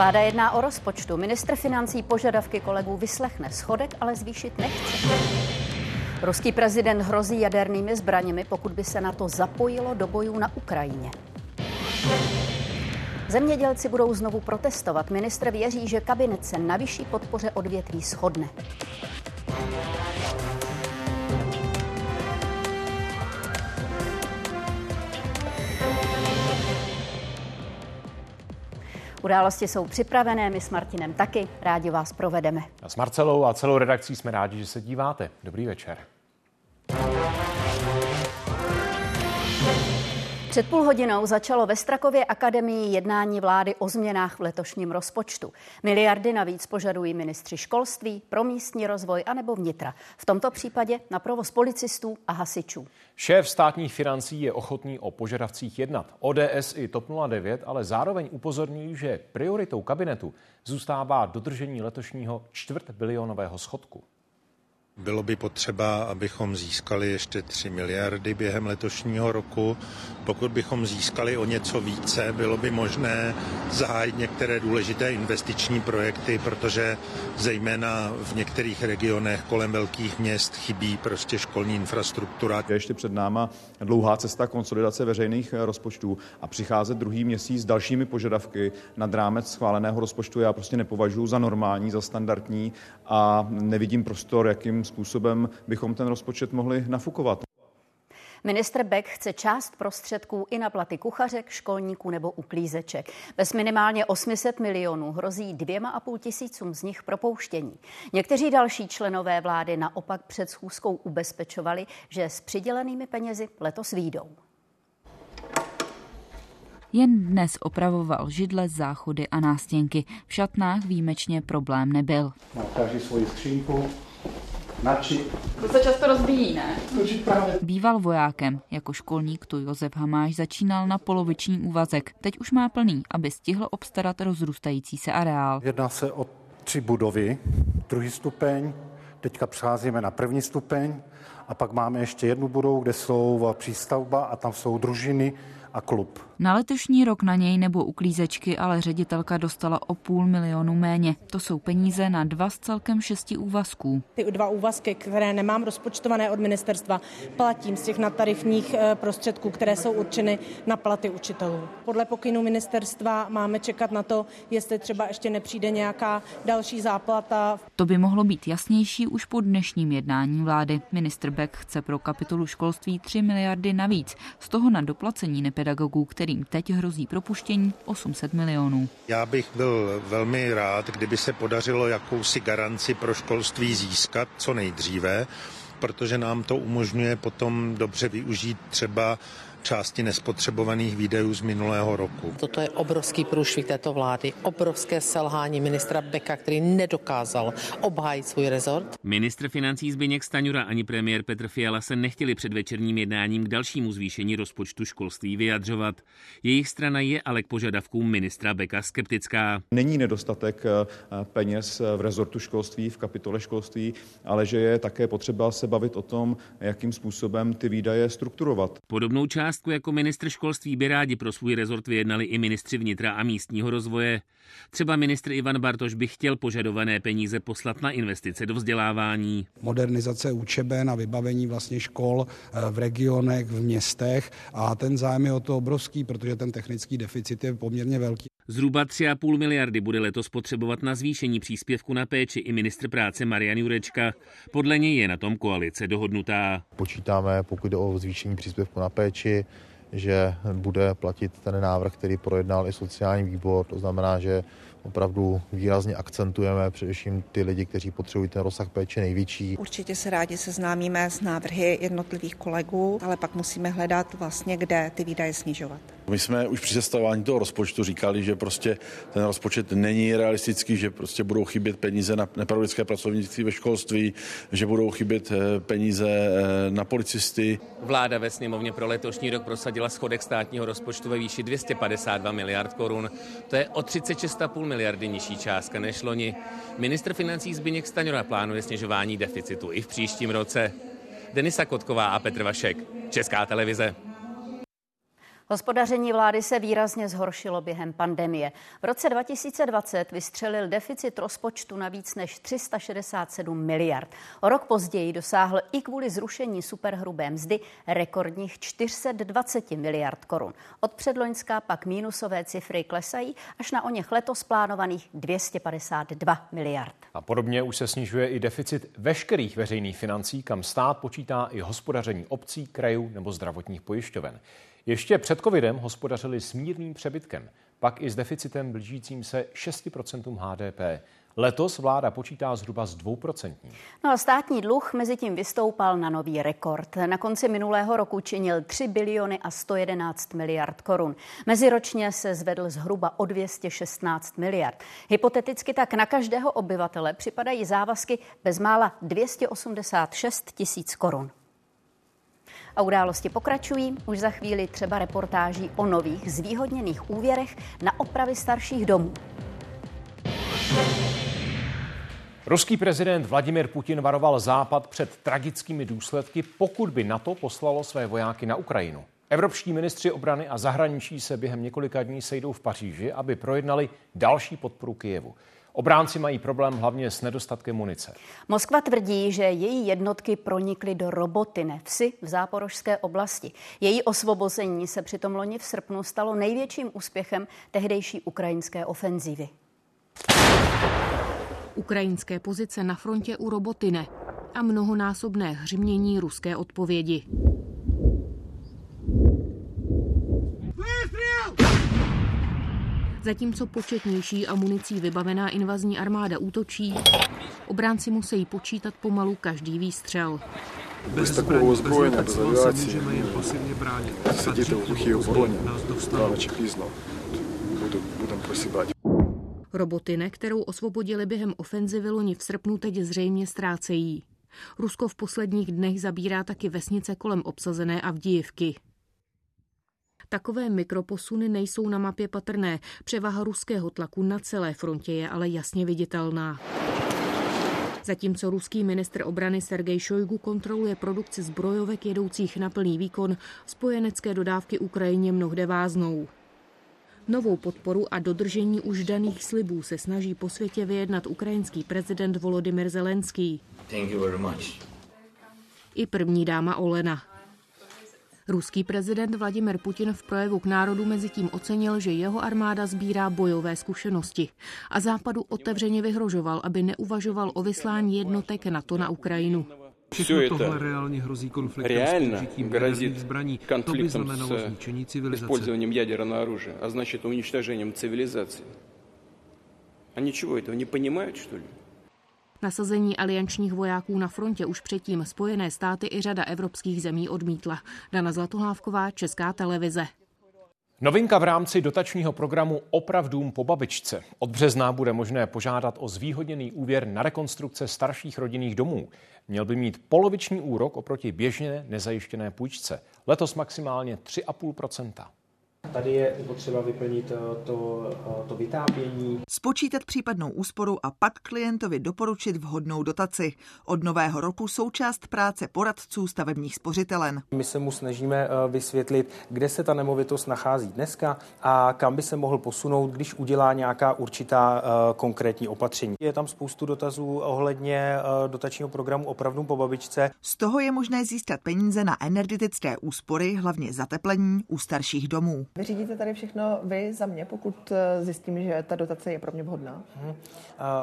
Vláda jedná o rozpočtu. Ministr financí požadavky kolegů vyslechne. Schodek ale zvýšit nechce. Ruský prezident hrozí jadernými zbraněmi, pokud by se na to zapojilo do bojů na Ukrajině. Zemědělci budou znovu protestovat. Ministr věří, že kabinet se na vyšší podpoře odvětví shodne. Události jsou připravené, my s Martinem taky. Rádi vás provedeme. A s Marcelou a celou redakcí jsme rádi, že se díváte. Dobrý večer. Před půl hodinou začalo ve Strakově akademii jednání vlády o změnách v letošním rozpočtu. Miliardy navíc požadují ministři školství, pro místní rozvoj anebo vnitra. V tomto případě na provoz policistů a hasičů. Šéf státních financí je ochotný o požadavcích jednat. ODS i TOP 09 ale zároveň upozorňují, že prioritou kabinetu zůstává dodržení letošního čtvrt bilionového schodku. Bylo by potřeba, abychom získali ještě 3 miliardy během letošního roku. Pokud bychom získali o něco více, bylo by možné zahájit některé důležité investiční projekty, protože zejména v některých regionech kolem velkých měst chybí prostě školní infrastruktura. Je ještě před náma dlouhá cesta konsolidace veřejných rozpočtů a přicházet druhý měsíc s dalšími požadavky nad rámec schváleného rozpočtu já prostě nepovažuji za normální, za standardní a nevidím prostor, jakým způsobem bychom ten rozpočet mohli nafukovat. Ministr Beck chce část prostředků i na platy kuchařek, školníků nebo uklízeček. Bez minimálně 800 milionů hrozí dvěma a půl tisícům z nich propouštění. Někteří další členové vlády naopak před schůzkou ubezpečovali, že s přidělenými penězi letos výjdou. Jen dnes opravoval židle, záchody a nástěnky. V šatnách výjimečně problém nebyl. Každý svoji skřínku, načit. To se často rozbíjí, ne? Býval vojákem. Jako školník tu Josef Hamáš začínal na poloviční úvazek. Teď už má plný, aby stihl obstarat rozrůstající se areál. Jedná se o tři budovy, druhý stupeň, teďka přecházíme na první stupeň a pak máme ještě jednu budovu, kde jsou přístavba a tam jsou družiny a klub. Na letošní rok na něj nebo uklízečky ale ředitelka dostala o půl milionu méně. To jsou peníze na dva z celkem šesti úvazků. Ty dva úvazky, které nemám rozpočtované od ministerstva, platím z těch nadtarifních prostředků, které jsou určeny na platy učitelů. Podle pokynu ministerstva máme čekat na to, jestli třeba ještě nepřijde nějaká další záplata. To by mohlo být jasnější už po dnešním jednání vlády. Ministr Beck chce pro kapitolu školství 3 miliardy navíc, z toho na doplacení nepedagogů, který kterým teď hrozí propuštění 800 milionů. Já bych byl velmi rád, kdyby se podařilo jakousi garanci pro školství získat co nejdříve, protože nám to umožňuje potom dobře využít třeba části nespotřebovaných výdajů z minulého roku. Toto je obrovský průšvih této vlády, obrovské selhání ministra Beka, který nedokázal obhájit svůj rezort. Ministr financí Zbyněk Staňura ani premiér Petr Fiala se nechtěli před večerním jednáním k dalšímu zvýšení rozpočtu školství vyjadřovat. Jejich strana je ale k požadavkům ministra Beka skeptická. Není nedostatek eh, peněz v rezortu školství, v kapitole školství, ale že je také potřeba se bavit o tom, jakým způsobem ty výdaje strukturovat. Podobnou část částku jako ministr školství by rádi pro svůj rezort vyjednali i ministři vnitra a místního rozvoje. Třeba ministr Ivan Bartoš by chtěl požadované peníze poslat na investice do vzdělávání. Modernizace učeben a vybavení vlastně škol eh, v regionech, v městech a ten zájem je o to obrovský, protože ten technický deficit je poměrně velký. Zhruba 3,5 miliardy bude letos potřebovat na zvýšení příspěvku na péči i ministr práce Marian Jurečka. Podle něj je na tom koalice dohodnutá. Počítáme, pokud jde o zvýšení příspěvku na péči, že bude platit ten návrh, který projednal i sociální výbor. To znamená, že opravdu výrazně akcentujeme především ty lidi, kteří potřebují ten rozsah péče největší. Určitě se rádi seznámíme s návrhy jednotlivých kolegů, ale pak musíme hledat vlastně, kde ty výdaje snižovat. My jsme už při sestavování toho rozpočtu říkali, že prostě ten rozpočet není realistický, že prostě budou chybět peníze na nepedagogické pracovnictví ve školství, že budou chybět eh, peníze eh, na policisty. Vláda ve sněmovně pro letošní rok prosadila schodek státního rozpočtu ve výši 252 miliard korun. To je o 36,5 miliardy nižší částka než loni. Ministr financí Zbigněk Staňora plánuje snižování deficitu i v příštím roce. Denisa Kotková a Petr Vašek, Česká televize. Hospodaření vlády se výrazně zhoršilo během pandemie. V roce 2020 vystřelil deficit rozpočtu na víc než 367 miliard. O rok později dosáhl i kvůli zrušení superhrubé mzdy rekordních 420 miliard korun. Od předloňská pak mínusové cifry klesají až na o něch letos plánovaných 252 miliard. A podobně už se snižuje i deficit veškerých veřejných financí, kam stát počítá i hospodaření obcí, krajů nebo zdravotních pojišťoven. Ještě před covidem hospodařili s mírným přebytkem, pak i s deficitem blížícím se 6% HDP. Letos vláda počítá zhruba s dvouprocentním. No a státní dluh mezi tím vystoupal na nový rekord. Na konci minulého roku činil 3 biliony a 111 miliard korun. Meziročně se zvedl zhruba o 216 miliard. Hypoteticky tak na každého obyvatele připadají závazky bezmála 286 tisíc korun. A události pokračují. Už za chvíli třeba reportáží o nových zvýhodněných úvěrech na opravy starších domů. Ruský prezident Vladimir Putin varoval Západ před tragickými důsledky, pokud by NATO poslalo své vojáky na Ukrajinu. Evropští ministři obrany a zahraničí se během několika dní sejdou v Paříži, aby projednali další podporu Kijevu. Obránci mají problém hlavně s nedostatkem munice. Moskva tvrdí, že její jednotky pronikly do Robotine, vsi v záporožské oblasti. Její osvobození se přitom loni v srpnu stalo největším úspěchem tehdejší ukrajinské ofenzívy. Ukrajinské pozice na frontě u Robotine a mnohonásobné hřmění ruské odpovědi. Zatímco početnější a municí vybavená invazní armáda útočí, obránci musí počítat pomalu každý výstřel. Bez takového zbrojení, bez aviací, sedíte v hluché oboroně, ráno či pízno, budeme prosíbat. Robotine, kterou osvobodili během ofenzivy loni v srpnu, teď zřejmě ztrácejí. Rusko v posledních dnech zabírá taky vesnice kolem obsazené a vdiivky. Takové mikroposuny nejsou na mapě patrné. Převaha ruského tlaku na celé frontě je ale jasně viditelná. Zatímco ruský ministr obrany Sergej Šojgu kontroluje produkci zbrojovek jedoucích na plný výkon, spojenecké dodávky Ukrajině mnohde váznou. Novou podporu a dodržení už daných slibů se snaží po světě vyjednat ukrajinský prezident Volodymyr Zelenský. I první dáma Olena. Ruský prezident Vladimir Putin v projevu k národu mezi tím ocenil, že jeho armáda sbírá bojové zkušenosti a Západu otevřeně vyhrožoval, aby neuvažoval o vyslání jednotek NATO na Ukrajinu. Všechno tohle reálně hrozí konfliktem реально s použitím zbraní. To by znamenalo zničení civilizace. использованием ядерного оружия, а значит уничтожением цивилизации. А ничего этого не понимают, что ли? Nasazení aliančních vojáků na frontě už předtím Spojené státy i řada evropských zemí odmítla. Dana Zlatohlávková, Česká televize. Novinka v rámci dotačního programu Opravdům po babičce. Od března bude možné požádat o zvýhodněný úvěr na rekonstrukce starších rodinných domů. Měl by mít poloviční úrok oproti běžně nezajištěné půjčce. Letos maximálně 3,5 Tady je potřeba vyplnit eh, to, eh, to vytápění. Spočítat případnou úsporu a pak klientovi doporučit vhodnou dotaci. Od nového roku součást práce poradců stavebních spořitelen. My se mu snažíme eh, vysvětlit, kde se ta nemovitost nachází dneska a kam by se mohl posunout, když udělá nějaká určitá konkrétní opatření. Je tam spoustu dotazů ohledně dotačního programu opravdu po babičce. Z toho je možné získat peníze na energetické úspory, hlavně zateplení u starších domů. Vyřídíte tady všechno vy za mě, pokud eh, zjistím, že ta dotace je pro mě vhodná? Hmm.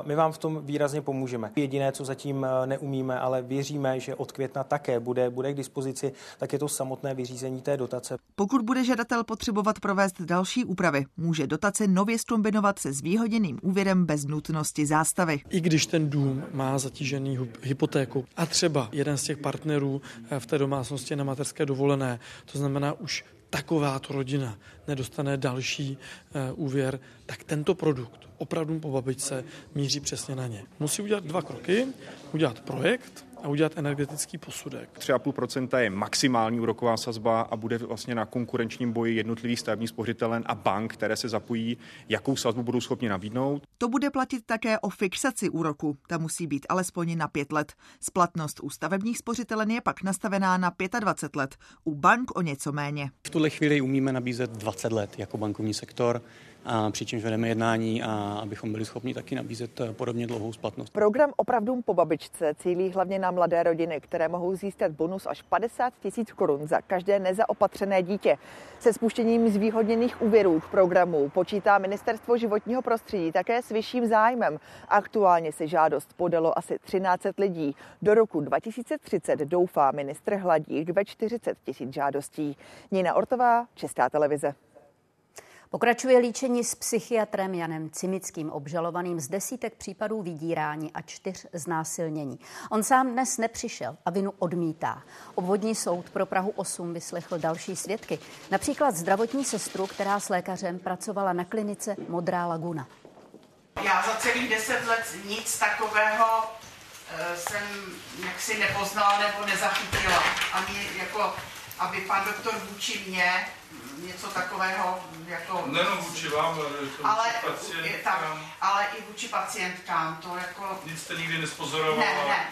My vám v tom výrazně pomůžeme. Jediné, co zatím eh, neumíme, ale věříme, že od května také bude, bude k dispozici, tak je to samotné vyřízení té dotace. Pokud bude žadatel potřebovat provést další úpravy, může dotace nově zkombinovat se zvýhodněným úvěrem bez nutnosti zástavy. I když ten dům má zatížený hypotéku a třeba jeden z těch partnerů eh, v té domácnosti na materské dovolené, to znamená už takováto rodina nedostane další e, úvěr, tak tento produkt opravdu po babičce míří přesně na ně. Musí udělat dva kroky, udělat projekt, a udělat energetický posudek. 3,5% je maximální úroková sazba a bude vlastně na konkurenčním boji jednotlivých stavebních spořitelen a bank, které se zapojí, jakou sazbu budou schopni nabídnout. To bude platit také o fixaci úroku. Ta musí být alespoň na pět let. Splatnost u stavebních spořitelen je pak nastavená na 25 let, u bank o něco méně. V tuhle chvíli umíme nabízet 20 let jako bankovní sektor a přičemž vedeme jednání a abychom byli schopni taky nabízet eh, podobně dlouhou splatnost. Program Opravdu po babičce cílí hlavně na mladé rodiny, které mohou získat bonus až 50 tisíc korun za každé nezaopatřené dítě. Se spuštěním zvýhodněných úvěrů k programu počítá Ministerstvo životního prostředí také s vyšším zájmem. Aktuálně si žádost podalo asi 13 lidí. Do roku 2030 doufá ministr Hladík ve 40 tisíc žádostí. Nina Ortová, Česká televize. Pokračuje líčení s psychiatrem Janem Cimickým, obžalovaným z desítek případů vydírání a čtyř znásilnění. On sám dnes nepřišel a vinu odmítá. Obvodní soud pro Prahu 8 vyslechl další svědky, například zdravotní sestru, která s lékařem pracovala na klinice Modrá laguna. Já za celých deset let nic takového e, jsem jaksi nepoznala nebo nezachytila. Ani jako, aby pan doktor vůči mě něco takového jako... Nejenom vůči vám, ale, ale vůči pacientkám. Tak, ale i vůči pacientkám, to jako... Nic jste nikdy nespozorovala? Ne, ne.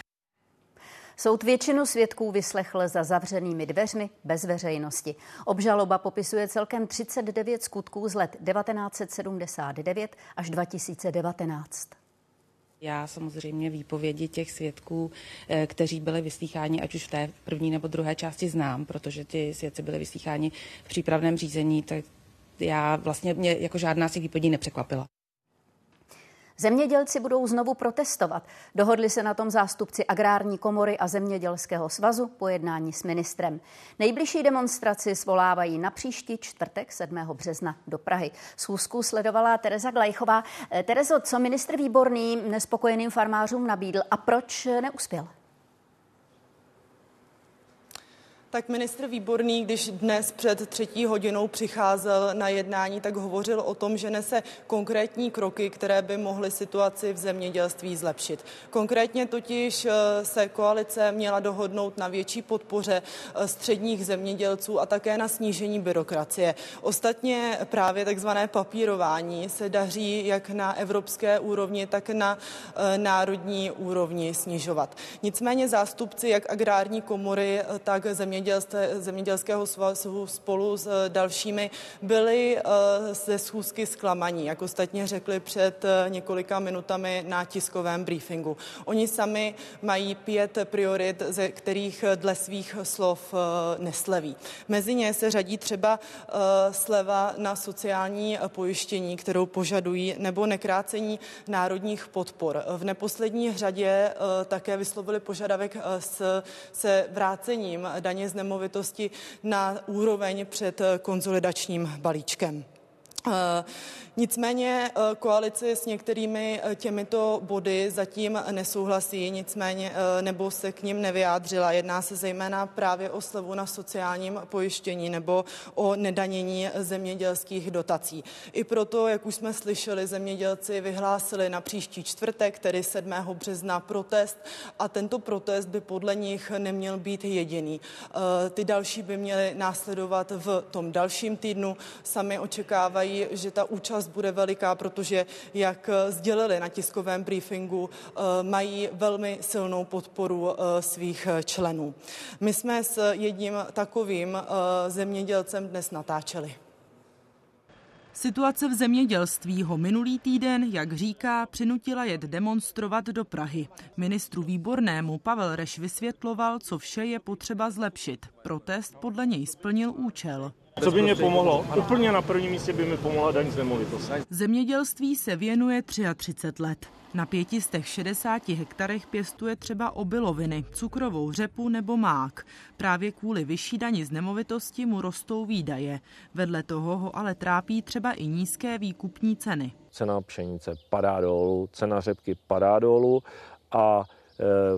Soud většinu svědků vyslechl za zavřenými dveřmi bez veřejnosti. Obžaloba popisuje celkem 39 skutků z let 1979 až 2019. Já samozřejmě výpovědi těch svědků, eh, kteří byli vyslýcháni, ať už v té první nebo druhé části znám, protože ty svědci byli vyslýcháni v přípravném řízení, tak já vlastně mě jako žádná z těch výpovědí nepřekvapila. Zemědělci budou znovu protestovat. Dohodli se na tom zástupci Agrární komory a Zemědělského svazu po jednání s ministrem. Nejbližší demonstraci svolávají na příští čtvrtek 7. března do Prahy. Schůzku sledovala Tereza Glajchová. Terezo, co ministr Výborný nespokojeným farmářům nabídl a proč neuspěl? Tak ministr Výborný, když dnes před třetí hodinou přicházel na jednání, tak hovořil o tom, že nese konkrétní kroky, které by mohly situaci v zemědělství zlepšit. Konkrétně totiž eh, se koalice měla dohodnout na větší podpoře eh, středních zemědělců a také na snížení byrokracie. Ostatně právě takzvané papírování se daří jak na evropské úrovni, tak na eh, národní úrovni snižovat. Nicméně zástupci jak agrární komory, tak zemědělství zemědělského svazu spolu s eh, dalšími byli eh, ze schůzky zklamaní, jak ostatně řekli před eh, několika minutami na tiskovém briefingu. Oni sami mají pět priorit, ze kterých dle svých slov nesleví. Mezi ně se řadí třeba sleva na sociální pojištění, kterou požadují, nebo nekrácení národních podpor. V neposlední řadě také vyslovili požadavek se vrácením daně z nemovitosti na úroveň před konsolidačním balíčkem. Nicméně eh, koalice s některými eh, těmito body zatím nesouhlasí, nicméně eh, nebo se k ním nevyjádřila. Jedná se zejména právě o slevu na sociálním pojištění nebo o nedanění zemědělských dotací. I proto, jak už jsme slyšeli, zemědělci vyhlásili na příští čtvrtek, tedy 7. března, protest a tento protest by podle nich neměl být jediný. Ty další by měly následovat v tom dalším týdnu. Sami očekávají, že ta účast bude veliká, protože, jak sdělili na tiskovém briefingu, eh, mají velmi silnou podporu eh, svých členů. My jsme s jedním takovým eh, zemědělcem dnes natáčeli. Situace v zemědělství ho minulý týden, jak říká, přinutila jet demonstrovat do Prahy. Ministru výbornému Pavel Reš vysvětloval, co vše je potřeba zlepšit. Protest podle něj splnil účel. Co by mě pomohlo? Úplně na prvním místě by mi pomohla daň z nemovitosti. Zemědělství se věnuje 33 let. Na 560 hektarech pěstuje třeba obiloviny, cukrovou řepu nebo mák. Právě kvůli vyšší daní z nemovitosti mu rostou výdaje. Vedle toho ho ale trápí třeba i nízké výkupní ceny. Cena pšenice padá dolů, cena řepky padá dolů a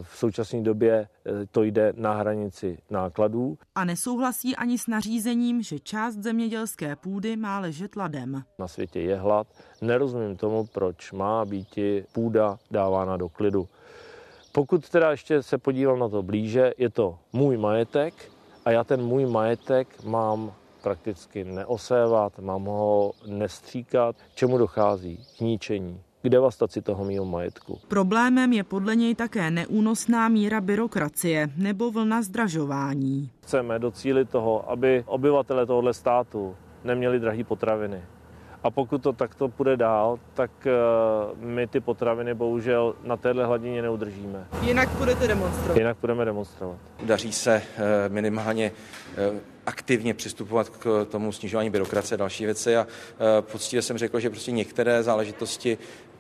v současné době eh, to jde na hranici nákladů. A nesouhlasí ani s nařízením, že část zemědělské půdy má ležet ladem. Na světě je hlad. Nerozumím tomu, proč má být půda dávána do klidu. Pokud teda ještě se podívám na to blíže, je to můj majetek a já ten můj majetek mám prakticky neosévat, mám ho nestříkat, čemu dochází? K ničení, k devastaci toho mého majetku. Problémem je podle něj také neúnosná míra byrokracie nebo vlna zdražování. Chceme docílit toho, aby obyvatele tohoto státu neměli drahé potraviny. A pokud to takto půjde dál, tak eh, my ty potraviny bohužel na téhle hladině neudržíme. Jinak budete demonstrovat? Jinak budeme demonstrovat. Daří se eh, minimálně eh, aktivně přistupovat k tomu snižování byrokracie a další věci a poctivě jsem řekl, že prostě některé záležitosti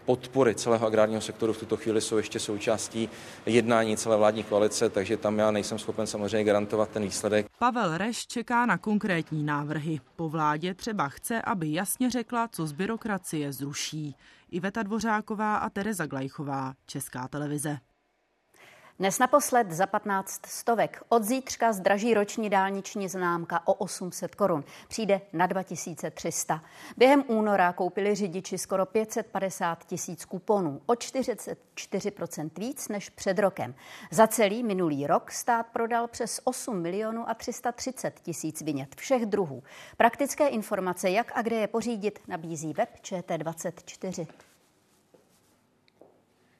podpory celého agrárního sektoru v tuto chvíli jsou ještě součástí jednání celé vládní koalice, takže tam já nejsem schopen samozřejmě garantovat ten výsledek. Pavel Reš čeká na konkrétní návrhy. Po vládě třeba chce, aby jasně řekla, co z byrokracie zruší. Iveta Dvořáková a Tereza Glajchová, Česká televize. Dnes naposled za 15 stovek. Od zítřka zdraží roční dálniční známka o 800 korun. Přijde na 2300. Během února koupili řidiči skoro 550 tisíc kuponů. O 44% víc než před rokem. Za celý minulý rok stát prodal přes 8 milionů a 330 tisíc vinět všech druhů. Praktické informace, jak a kde je pořídit, nabízí web ČT24.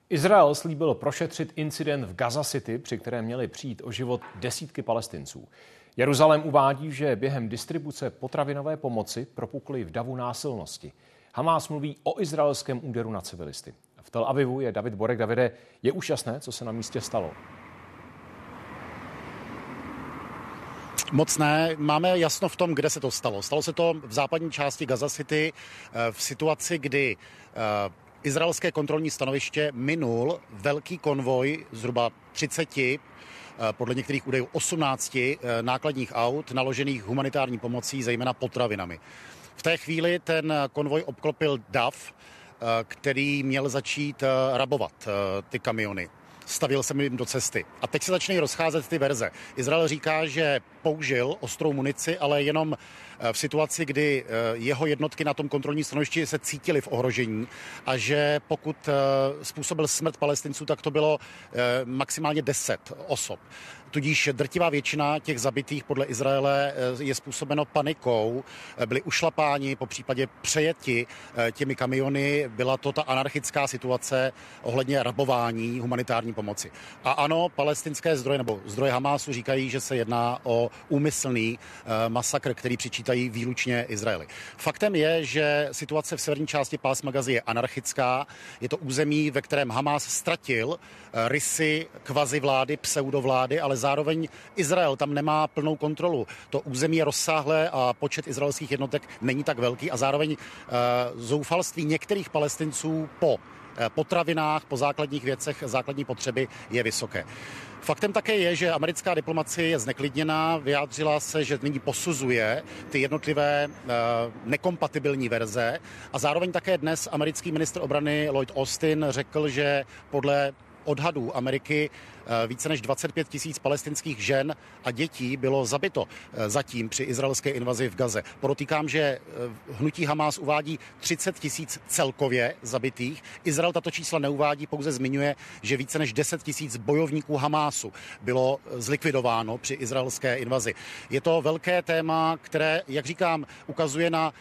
Izrael slíbil prošetřit incident v Gaza City, při kterém měli přijít o život desítky palestinců. Jeruzalém uvádí, že během distribuce potravinové pomoci propukly v davu násilnosti. Hamás mluví o izraelském úderu na civilisty. V Tel Avivu je David Borek. Davide, je už jasné, co se na místě stalo? Moc ne. Máme jasno v tom, kde se to stalo. Stalo se to v západní části Gaza City eh, v situaci, kdy eh, izraelské kontrolní stanoviště minul velký konvoj zhruba 30 eh, podle některých údajů 18 eh, nákladních aut naložených humanitární pomocí, zejména potravinami. V té chvíli ten konvoj obklopil DAF, eh, který měl začít rabovat ty kamiony stavil se jim do cesty. A teď se začínají rozcházet ty verze. Izrael říká, že použil ostrou munici, ale jenom Eh, v situaci, kdy eh, jeho jednotky na tom kontrolní stanovišti se cítily v ohrožení a že pokud eh, způsobil smrt palestinců, tak to bylo maximálně 10 osob. Tudíž drtivá většina těch zabitých podle Izraele je způsobeno panikou, byli ušlapáni, po případě přejeti těmi kamiony. Byla to ta anarchická situace ohledně rabování humanitární pomoci. A ano, palestinské zdroje nebo zdroje Hamásu říkají, že se jedná o úmyslný masakr, který přičítá počítají výlučně Izraeli. Faktem je, že situace v severní části pásma Gazy je anarchická. Je to území, ve kterém Hamas ztratil eh, rysy kvazi vlády, pseudovlády, ale zároveň Izrael tam nemá plnou kontrolu. To území je rozsáhlé a počet izraelských jednotek není tak velký a zároveň uh, zoufalství některých palestinců po eh, potravinách, po základních věcech, základní potřeby je vysoké. Faktem také je, že americká diplomacie je zneklidněná, vyjádřila se, že nyní posuzuje ty jednotlivé uh, nekompatibilní verze a zároveň také dnes americký ministr obrany Lloyd Austin řekl, že podle odhadů Ameriky Eh, více než 25 tisíc palestinských žen a dětí bylo zabito eh, zatím při izraelské invazi v Gaze. Podotýkám, že eh, hnutí Hamas uvádí 30 tisíc celkově zabitých. Izrael tato čísla neuvádí, pouze zmiňuje, že více než 10 tisíc bojovníků Hamásu bylo zlikvidováno při izraelské invazi. Je to velké téma, které, jak říkám, ukazuje na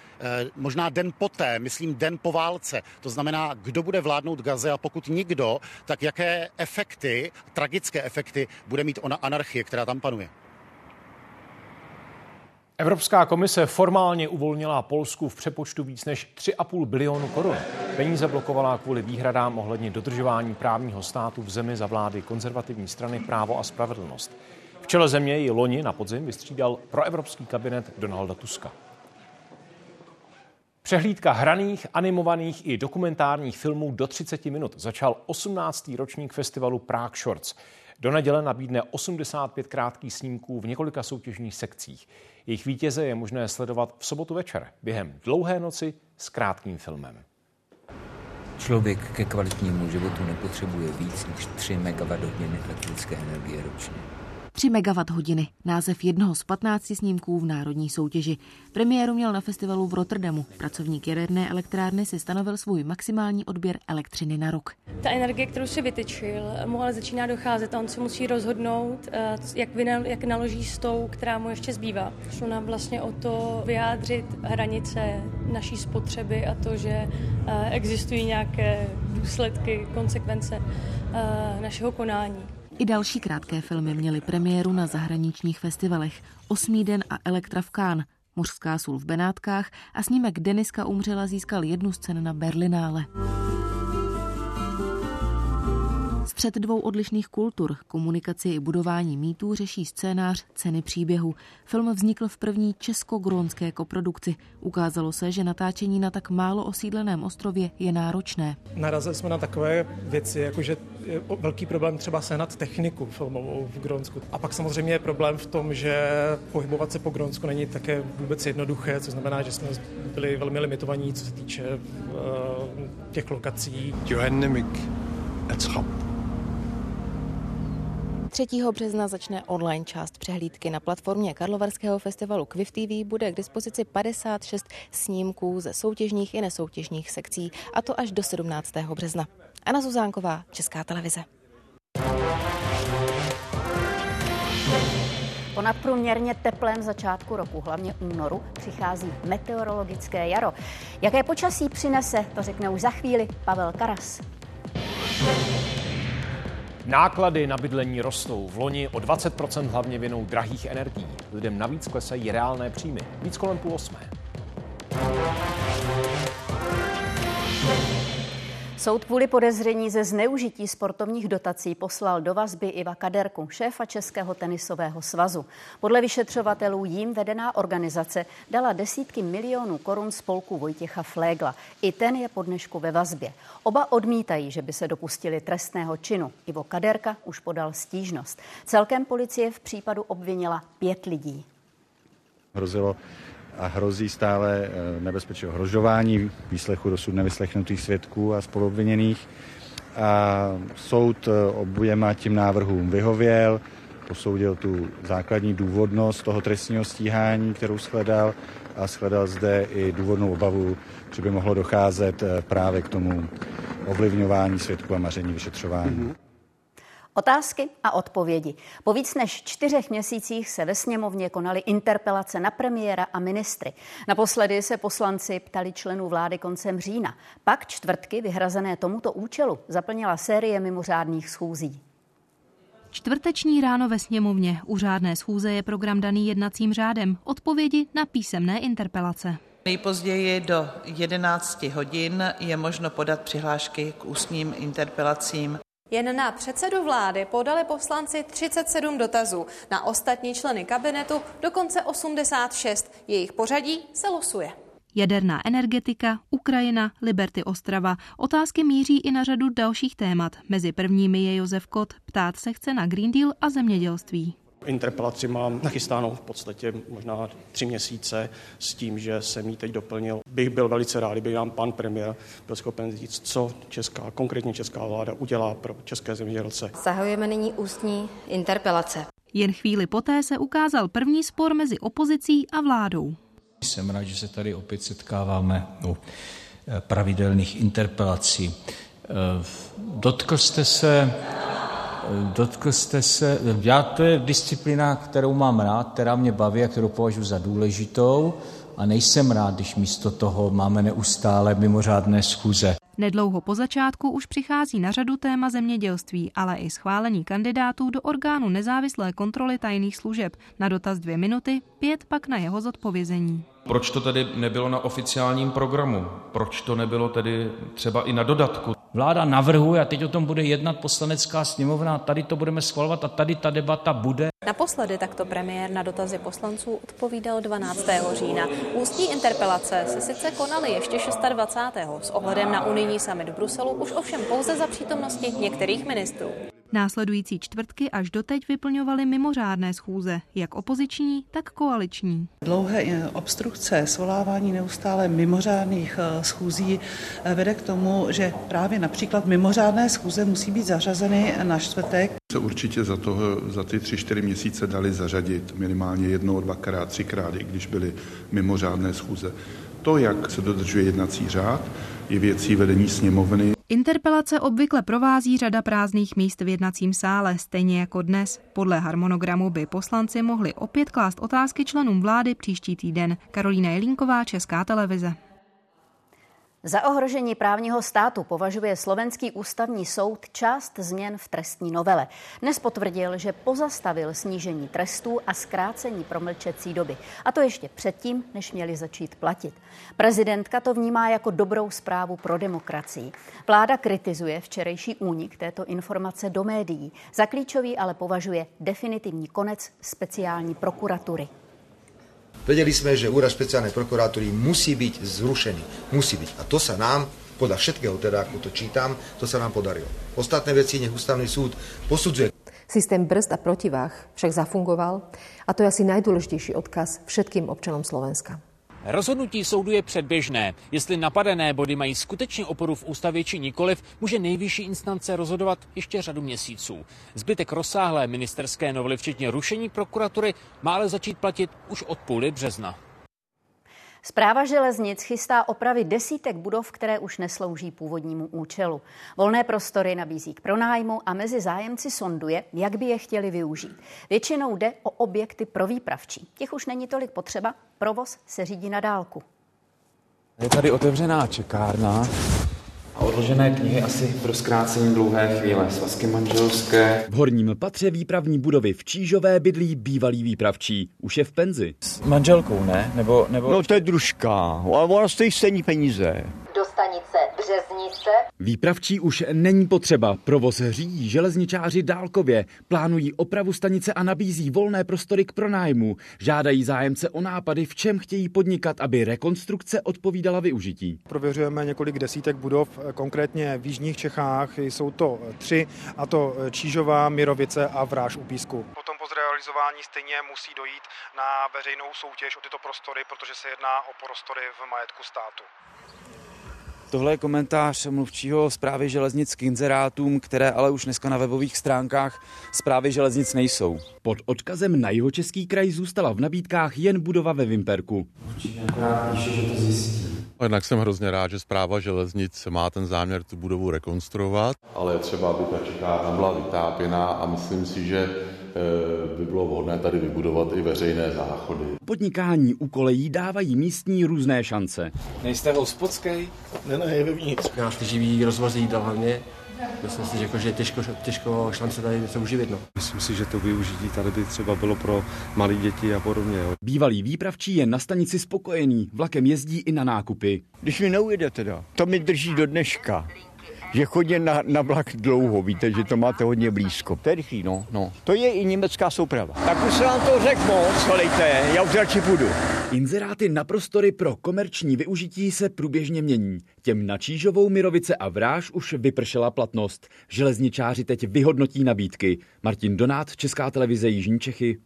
možná den poté, myslím den po válce. To znamená, kdo bude vládnout Gaze a pokud nikdo, tak jaké efekty, tragické tragické efekty bude mít ona anarchie, která tam panuje. Evropská komise formálně uvolnila Polsku v přepočtu víc než 3,5 bilionu korun. Peníze blokovala kvůli výhradám ohledně dodržování právního státu v zemi za vlády konzervativní strany Právo a spravedlnost. V čele země ji loni na podzim vystřídal proevropský kabinet Donalda Tuska. Přehlídka hraných, animovaných i dokumentárních filmů do 30 minut začal 18. ročník festivalu Prague Shorts. Do neděle nabídne 85 krátkých snímků v několika soutěžních sekcích. Jejich vítěze je možné sledovat v sobotu večer během dlouhé noci s krátkým filmem. Člověk ke kvalitnímu životu nepotřebuje víc než 3 MWh elektrické energie ročně. 3 MWh, název jednoho z 15 snímků v národní soutěži. Premiéru měl na festivalu v Rotterdamu. Pracovník jaderné elektrárny si stanovil svůj maximální odběr elektřiny na rok. Ta energie, kterou si vytyčil, mu ale začíná docházet a on se musí rozhodnout, eh, jak, vynal, jak naloží s tou, která mu ještě zbývá. Šlo nám vlastně o to vyjádřit hranice naší spotřeby a to, že eh, existují nějaké důsledky, konsekvence eh, našeho konání. I další krátké filmy měly premiéru na zahraničních festivalech. Osmý den a Elektra v Kán, Mořská sůl v Benátkách a snímek Deniska umřela získal jednu cen na Berlinále. Střed dvou odlišných kultur, komunikaci i budování mýtů řeší scénář Ceny příběhu. Film vznikl v první česko-grónské koprodukci. Ukázalo se, že natáčení na tak málo osídleném ostrově je náročné. Narazili jsme na takové věci, jako že je velký problém třeba sehnat techniku filmovou v Grónsku. A pak samozřejmě je problém v tom, že pohybovat se po Grónsku není také vůbec jednoduché, co znamená, že jsme byli velmi limitovaní, co se týče uh, těch lokací. Johanne Mick, 3. března začne online část přehlídky. Na platformě Karlovarského festivalu Quiv TV bude k dispozici 56 snímků ze soutěžních i nesoutěžních sekcí, a to až do 17. března. Anna Zuzánková, Česká televize. Po nadprůměrně teplém začátku roku, hlavně únoru, přichází meteorologické jaro. Jaké počasí přinese, to řekne už za chvíli Pavel Karas. Náklady na bydlení rostou. V loni o 20% hlavně vinou drahých energií. Lidem navíc klesají reálné příjmy. Víc kolem půl osmé. Soud kvůli podezření ze zneužití sportovních dotací poslal do vazby Iva Kaderku, šéfa Českého tenisového svazu. Podle vyšetřovatelů jím vedená organizace dala desítky milionů korun spolku Vojtěcha Flégla. I ten je po dnešku ve vazbě. Oba odmítají, že by se dopustili trestného činu. Ivo Kaderka už podal stížnost. Celkem policie v případu obvinila pět lidí. Hrozilo a hrozí stále eh, nebezpečí ohrožování výslechu dosud nevyslechnutých svědků a spolubviněných. A soud eh, oběma tím návrhům vyhověl, posoudil tu základní důvodnost toho trestního stíhání, kterou shledal a shledal zde i důvodnou obavu, že by mohlo docházet eh, právě k tomu ovlivňování svědků a maření vyšetřování. Mm-hmm. Otázky a odpovědi. Po víc než čtyřech měsících se ve sněmovně konaly interpelace na premiéra a ministry. Naposledy se poslanci ptali členů vlády koncem října. Pak čtvrtky vyhrazené tomuto účelu zaplnila série mimořádných schůzí. Čtvrteční ráno ve sněmovně. U řádné schůze je program daný jednacím řádem. Odpovědi na písemné interpelace. Nejpozději do 11 hodin je možno podat přihlášky k ústním interpelacím jen na předsedu vlády podali poslanci 37 dotazů, na ostatní členy kabinetu dokonce 86. Jejich pořadí se losuje. Jaderná energetika, Ukrajina, Liberty Ostrava. Otázky míří i na řadu dalších témat. Mezi prvními je Josef Kot. Ptát se chce na Green Deal a zemědělství. Interpelaci mám nachystánou v podstatě možná tři měsíce s tím, že jsem ji teď doplnil. Bych byl velice rád, kdyby nám pan premiér byl schopen říct, co česká, konkrétně česká vláda udělá pro české zemědělce. Zahajujeme nyní ústní interpelace. Jen chvíli poté se ukázal první spor mezi opozicí a vládou. Jsem rád, že se tady opět setkáváme u eh, pravidelných interpelací. Eh, dotkl jste se Dotkl jste se, já to je disciplína, kterou mám rád, která mě baví a kterou považuji za důležitou a nejsem rád, když místo toho máme neustále mimořádné schůze. Nedlouho po začátku už přichází na řadu téma zemědělství, ale i schválení kandidátů do orgánu nezávislé kontroly tajných služeb. Na dotaz dvě minuty, pět pak na jeho zodpovězení. Proč to tedy nebylo na oficiálním programu? Proč to nebylo tedy třeba i na dodatku? Vláda navrhuje, a teď o tom bude jednat poslanecká sněmovna, tady to budeme schvalovat a tady ta debata bude. Naposledy takto premiér na dotazy poslanců odpovídal 12. října. Ústní interpelace se sice konaly ještě 26. s ohledem na unijní summit v Bruselu, už ovšem pouze za přítomnosti některých ministrů. Následující čtvrtky až doteď vyplňovaly mimořádné schůze, jak opoziční, tak koaliční. Dlouhé eh, obstrukce, svolávání neustále mimořádných eh, schůzí eh, vede k tomu, že právě například mimořádné schůze musí být zařazeny na čtvrtek. Se určitě za, toho, za ty tři, čtyři měsíce dali zařadit minimálně jednou, dvakrát, třikrát, i když byly mimořádné schůze. To, jak se dodržuje jednací řád, je věcí vedení sněmovny. Interpelace obvykle provází řada prázdných míst v jednacím sále, stejně jako dnes. Podle harmonogramu by poslanci mohli opět klást otázky členům vlády příští týden. Karolína Jelínková, Česká televize. Za ohrožení právního státu považuje slovenský ústavní soud část změn v trestní novele. Dnes potvrdil, že pozastavil snížení trestů a zkrácení promlčecí doby. A to ještě předtím, než měli začít platit. Prezidentka to vnímá jako dobrou zprávu pro demokracii. Vláda kritizuje včerejší únik této informace do médií. Za klíčový ale považuje definitivní konec speciální prokuratury. Vedeli sme, že úrad špeciálnej prokuratúry musí byť zrušený. Musí byť. A to sa nám, podľa všetkého teda, ako to čítam, to sa nám podarilo. Ostatné veci nech ústavný súd posudzuje. Systém brzd a protivách však zafungoval a to je asi najdôležitejší odkaz všetkým občanom Slovenska. Rozhodnutí soudu je předběžné. Jestli napadené body mají skutečně oporu v ústavě či nikoliv, může nejvyšší instance rozhodovat ještě řadu měsíců. Zbytek rozsáhlé ministerské novely, včetně rušení prokuratury, má ale začít platit už od půly března. Zpráva železnic chystá opravy desítek budov, které už neslouží původnímu účelu. Volné prostory nabízí k pronájmu a mezi zájemci sonduje, jak by je chtěli využít. Většinou jde o objekty pro výpravčí. Těch už není tolik potřeba, provoz se řídí na dálku. Je tady otevřená čekárna, a odložené knihy asi pro zkrácení dlouhé chvíle. Svazky manželské. V horním patře výpravní budovy v Čížové bydlí bývalý výpravčí. Už je v penzi. S manželkou, ne? Nebo, nebo... No to je družka, ale ona stojí stejný peníze. Do stanice Březnice. Výpravčí už není potřeba. Provoz řídí železničáři dálkově. Plánují opravu stanice a nabízí volné prostory k pronájmu. Žádají zájemce o nápady, v čem chtějí podnikat, aby rekonstrukce odpovídala využití. Prověřujeme několik desítek budov, konkrétně v Jižních Čechách. Jsou to tři, a to Čížová, Mirovice a Vráž u Písku. Potom po zrealizování stejně musí dojít na veřejnou soutěž o tyto prostory, protože se jedná o prostory v majetku státu. Tohle je komentář mluvčího zprávy železnic k inzerátům, které ale už dneska na webových stránkách zprávy železnic nejsou. Pod odkazem na jeho český kraj zůstala v nabídkách jen budova ve Vimperku. Určitě akorát píše, že to zjistí. Jednak jsem hrozně rád, že zpráva železnic má ten záměr tu budovu rekonstruovat, ale třeba, aby ta čekárna byla vytápěná a myslím si, že by bylo vhodné tady vybudovat i veřejné záchody. Podnikání u kolejí dávají místní různé šance. Nejste hospodský? Ne, ne, je vevnitř. Nás ty živý rozvozy jídla hlavně. Myslím si, že, jako, že je těžko, těžko šance tady se uživit. No. Myslím si, že to využití tady by třeba bylo pro malé děti a podobně. Jo. Bývalý výpravčí je na stanici spokojený, vlakem jezdí i na nákupy. Když mi neujede teda, to mi drží do dneška že chodí na, na vlak dlouho, víte, že to máte hodně blízko. To je rychlý, no, no. To je i německá souprava. Tak už se vám to řekl moc, helejte, já už radši půjdu. Inzeráty na prostory pro komerční využití se průběžně mění. Těm na Čížovou, Mirovice a Vráž už vypršela platnost. Železničáři teď vyhodnotí nabídky. Martin Donát, Česká televize Jižní Čechy.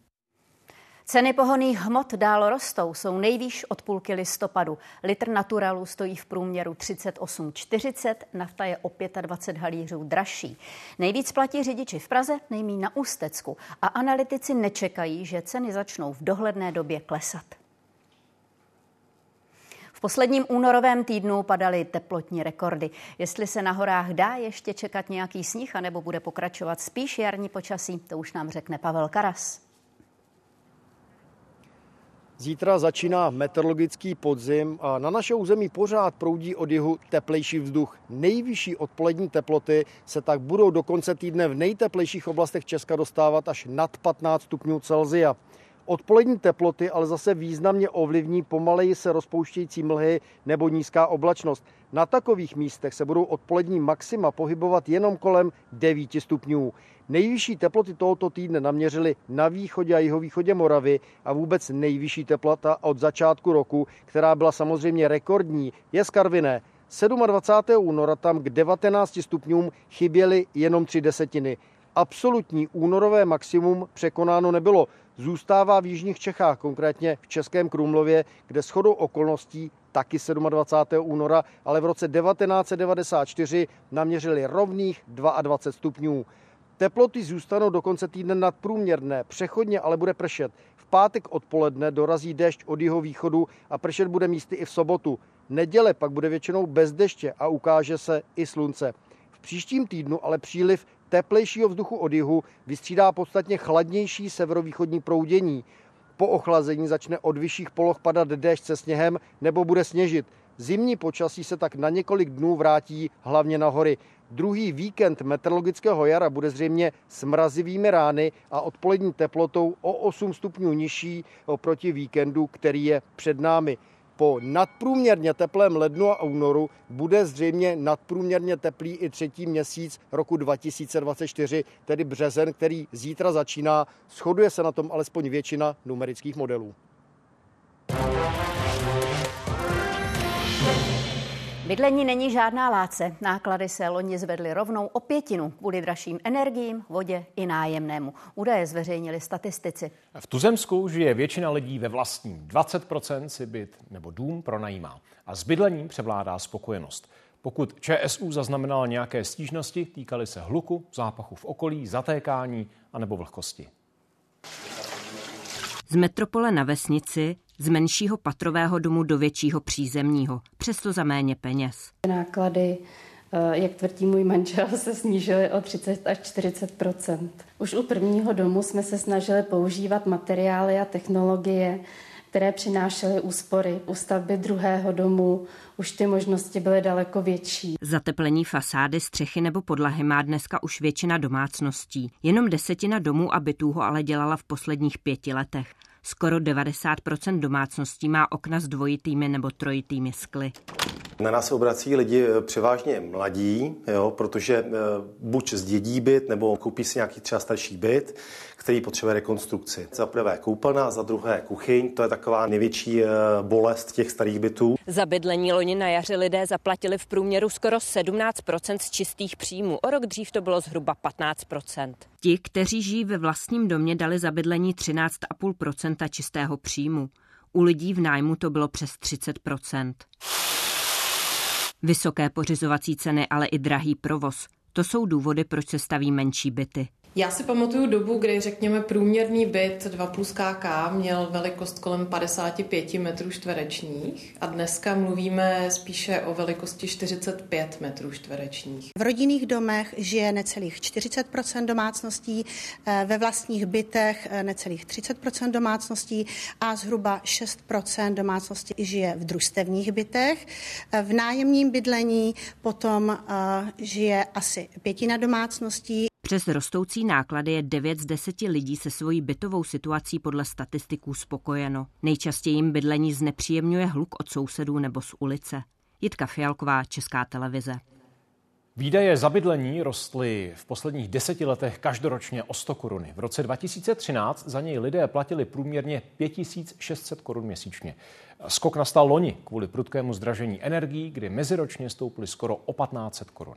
Ceny pohonných hmot dál rostou, jsou nejvýš od půlky listopadu. Litr naturalu stojí v průměru 38,40, nafta je o 25 halířů dražší. Nejvíc platí řidiči v Praze, nejmí na Ústecku a analytici nečekají, že ceny začnou v dohledné době klesat. V posledním únorovém týdnu padaly teplotní rekordy. Jestli se na horách dá ještě čekat nějaký sníh, anebo bude pokračovat spíš jarní počasí, to už nám řekne Pavel Karas. Zítra začíná meteorologický podzim a na naše území pořád proudí od jihu teplejší vzduch. Nejvyšší odpolední teploty se tak budou do konce týdne v nejteplejších oblastech Česka dostávat až nad 15 stupňů Celzia. Odpolední teploty ale zase významně ovlivní pomaleji se rozpouštějící mlhy nebo nízká oblačnost. Na takových místech se budou odpolední maxima pohybovat jenom kolem 9 stupňů. Nejvyšší teploty tohoto týdne naměřily na východě a jihovýchodě Moravy a vůbec nejvyšší teplota od začátku roku, která byla samozřejmě rekordní, je z Karviné. 27. února tam k 19 stupňům chyběly jenom tři desetiny. absolutní únorové maximum překonáno nebylo. Zůstává v jižních Čechách, konkrétně v Českém Krumlově, kde shodou okolností taky 27. února, ale v roce 1994 naměřili rovných 22 stupňů. Teploty zůstanou do konce týdne nadprůměrné, přechodně ale bude pršet. V pátek odpoledne dorazí déšť od jeho východu a pršet bude místy i v sobotu. Neděle pak bude většinou bez deště a ukáže se i slunce. V příštím týdnu ale příliv teplejšího vzduchu od jihu vystřídá podstatně chladnější severovýchodní proudění. Po ochlazení začne od vyšších poloh padat déšť se sněhem nebo bude sněžit. Zimní počasí se tak na několik dnů vrátí hlavně na hory. Druhý víkend meteorologického jara bude zřejmě s mrazivými rány a odpolední teplotou o 8 stupňů nižší oproti víkendu, který je před námi. Po nadprůměrně teplém lednu a únoru bude zřejmě nadprůměrně teplý i třetí měsíc roku 2024, tedy březen, který zítra začíná. Shoduje se na tom alespoň většina numerických modelů. Bydlení není žádná láce. Náklady se loni zvedly rovnou o pětinu kvůli dražším energiím, vodě i nájemnému. Údaje zveřejnili statistici. V Tuzemsku žije většina lidí ve vlastním. 20% si byt nebo dům pronajímá. A s bydlením převládá spokojenost. Pokud ČSU zaznamenala nějaké stížnosti, týkaly se hluku, zápachu v okolí, zatékání anebo vlhkosti. Z metropole na vesnici z menšího patrového domu do většího přízemního, přesto za méně peněz. Náklady, eh, jak tvrdí můj manžel, se snížily o 30 až 40% Už u prvního domu jsme se snažili používat materiály a technologie, které přinášely úspory. U stavby druhého domu už ty možnosti byly daleko větší. Zateplení fasády, střechy nebo podlahy má dneska už většina domácností. Jenom desetina domů a bytů ho ale dělala v posledních pěti letech. Skoro 90% domácností má okna s dvojitými nebo trojitými skly. Na nás obrací lidi eh, převážně mladí, jo, protože eh, buď zdědí byt, nebo koupí si nějaký třeba starší byt, který potřebuje rekonstrukci. Za prvé koupelna, za druhé kuchyň, to je taková největší eh, bolest těch starých bytů. Za bydlení loni na jaře lidé zaplatili v průměru skoro 17% z čistých příjmů. O rok dřív to bylo zhruba 15%. Ti, kteří žijí ve vlastním domě, dali za bydlení 13,5% čistého příjmu. U lidí v nájmu to bylo přes 30% Vysoké pořizovací ceny, ale i drahý provoz. To jsou důvody, proč se staví menší byty. Já si pamatuju dobu, kdy řekněme průměrný byt 2 plus KK měl velikost kolem 55 metrů čtverečních a dneska mluvíme spíše o velikosti 45 metrů čtverečních. V rodinných domech žije necelých 40% domácností, eh, ve vlastních bytech eh, necelých 30% domácností a zhruba 6% domácností žije v družstevních bytech. Eh, v nájemním bydlení potom žije asi pětina domácností. Přes rostoucí náklady je 9 z 10 lidí se svojí bytovou situací podle statistiků spokojeno. Nejčastěji jim bydlení znepříjemňuje hluk od sousedů nebo z ulice. Jitka Fialková, Česká televize. Výdaje za bydlení rostly v posledních deseti letech každoročně o 100 koruny. V roce 2013 za něj lidé platili průměrně 5600 korun měsíčně. Skok nastal loni kvůli prudkému zdražení energií, kdy meziročně stouply skoro o 1500 korun.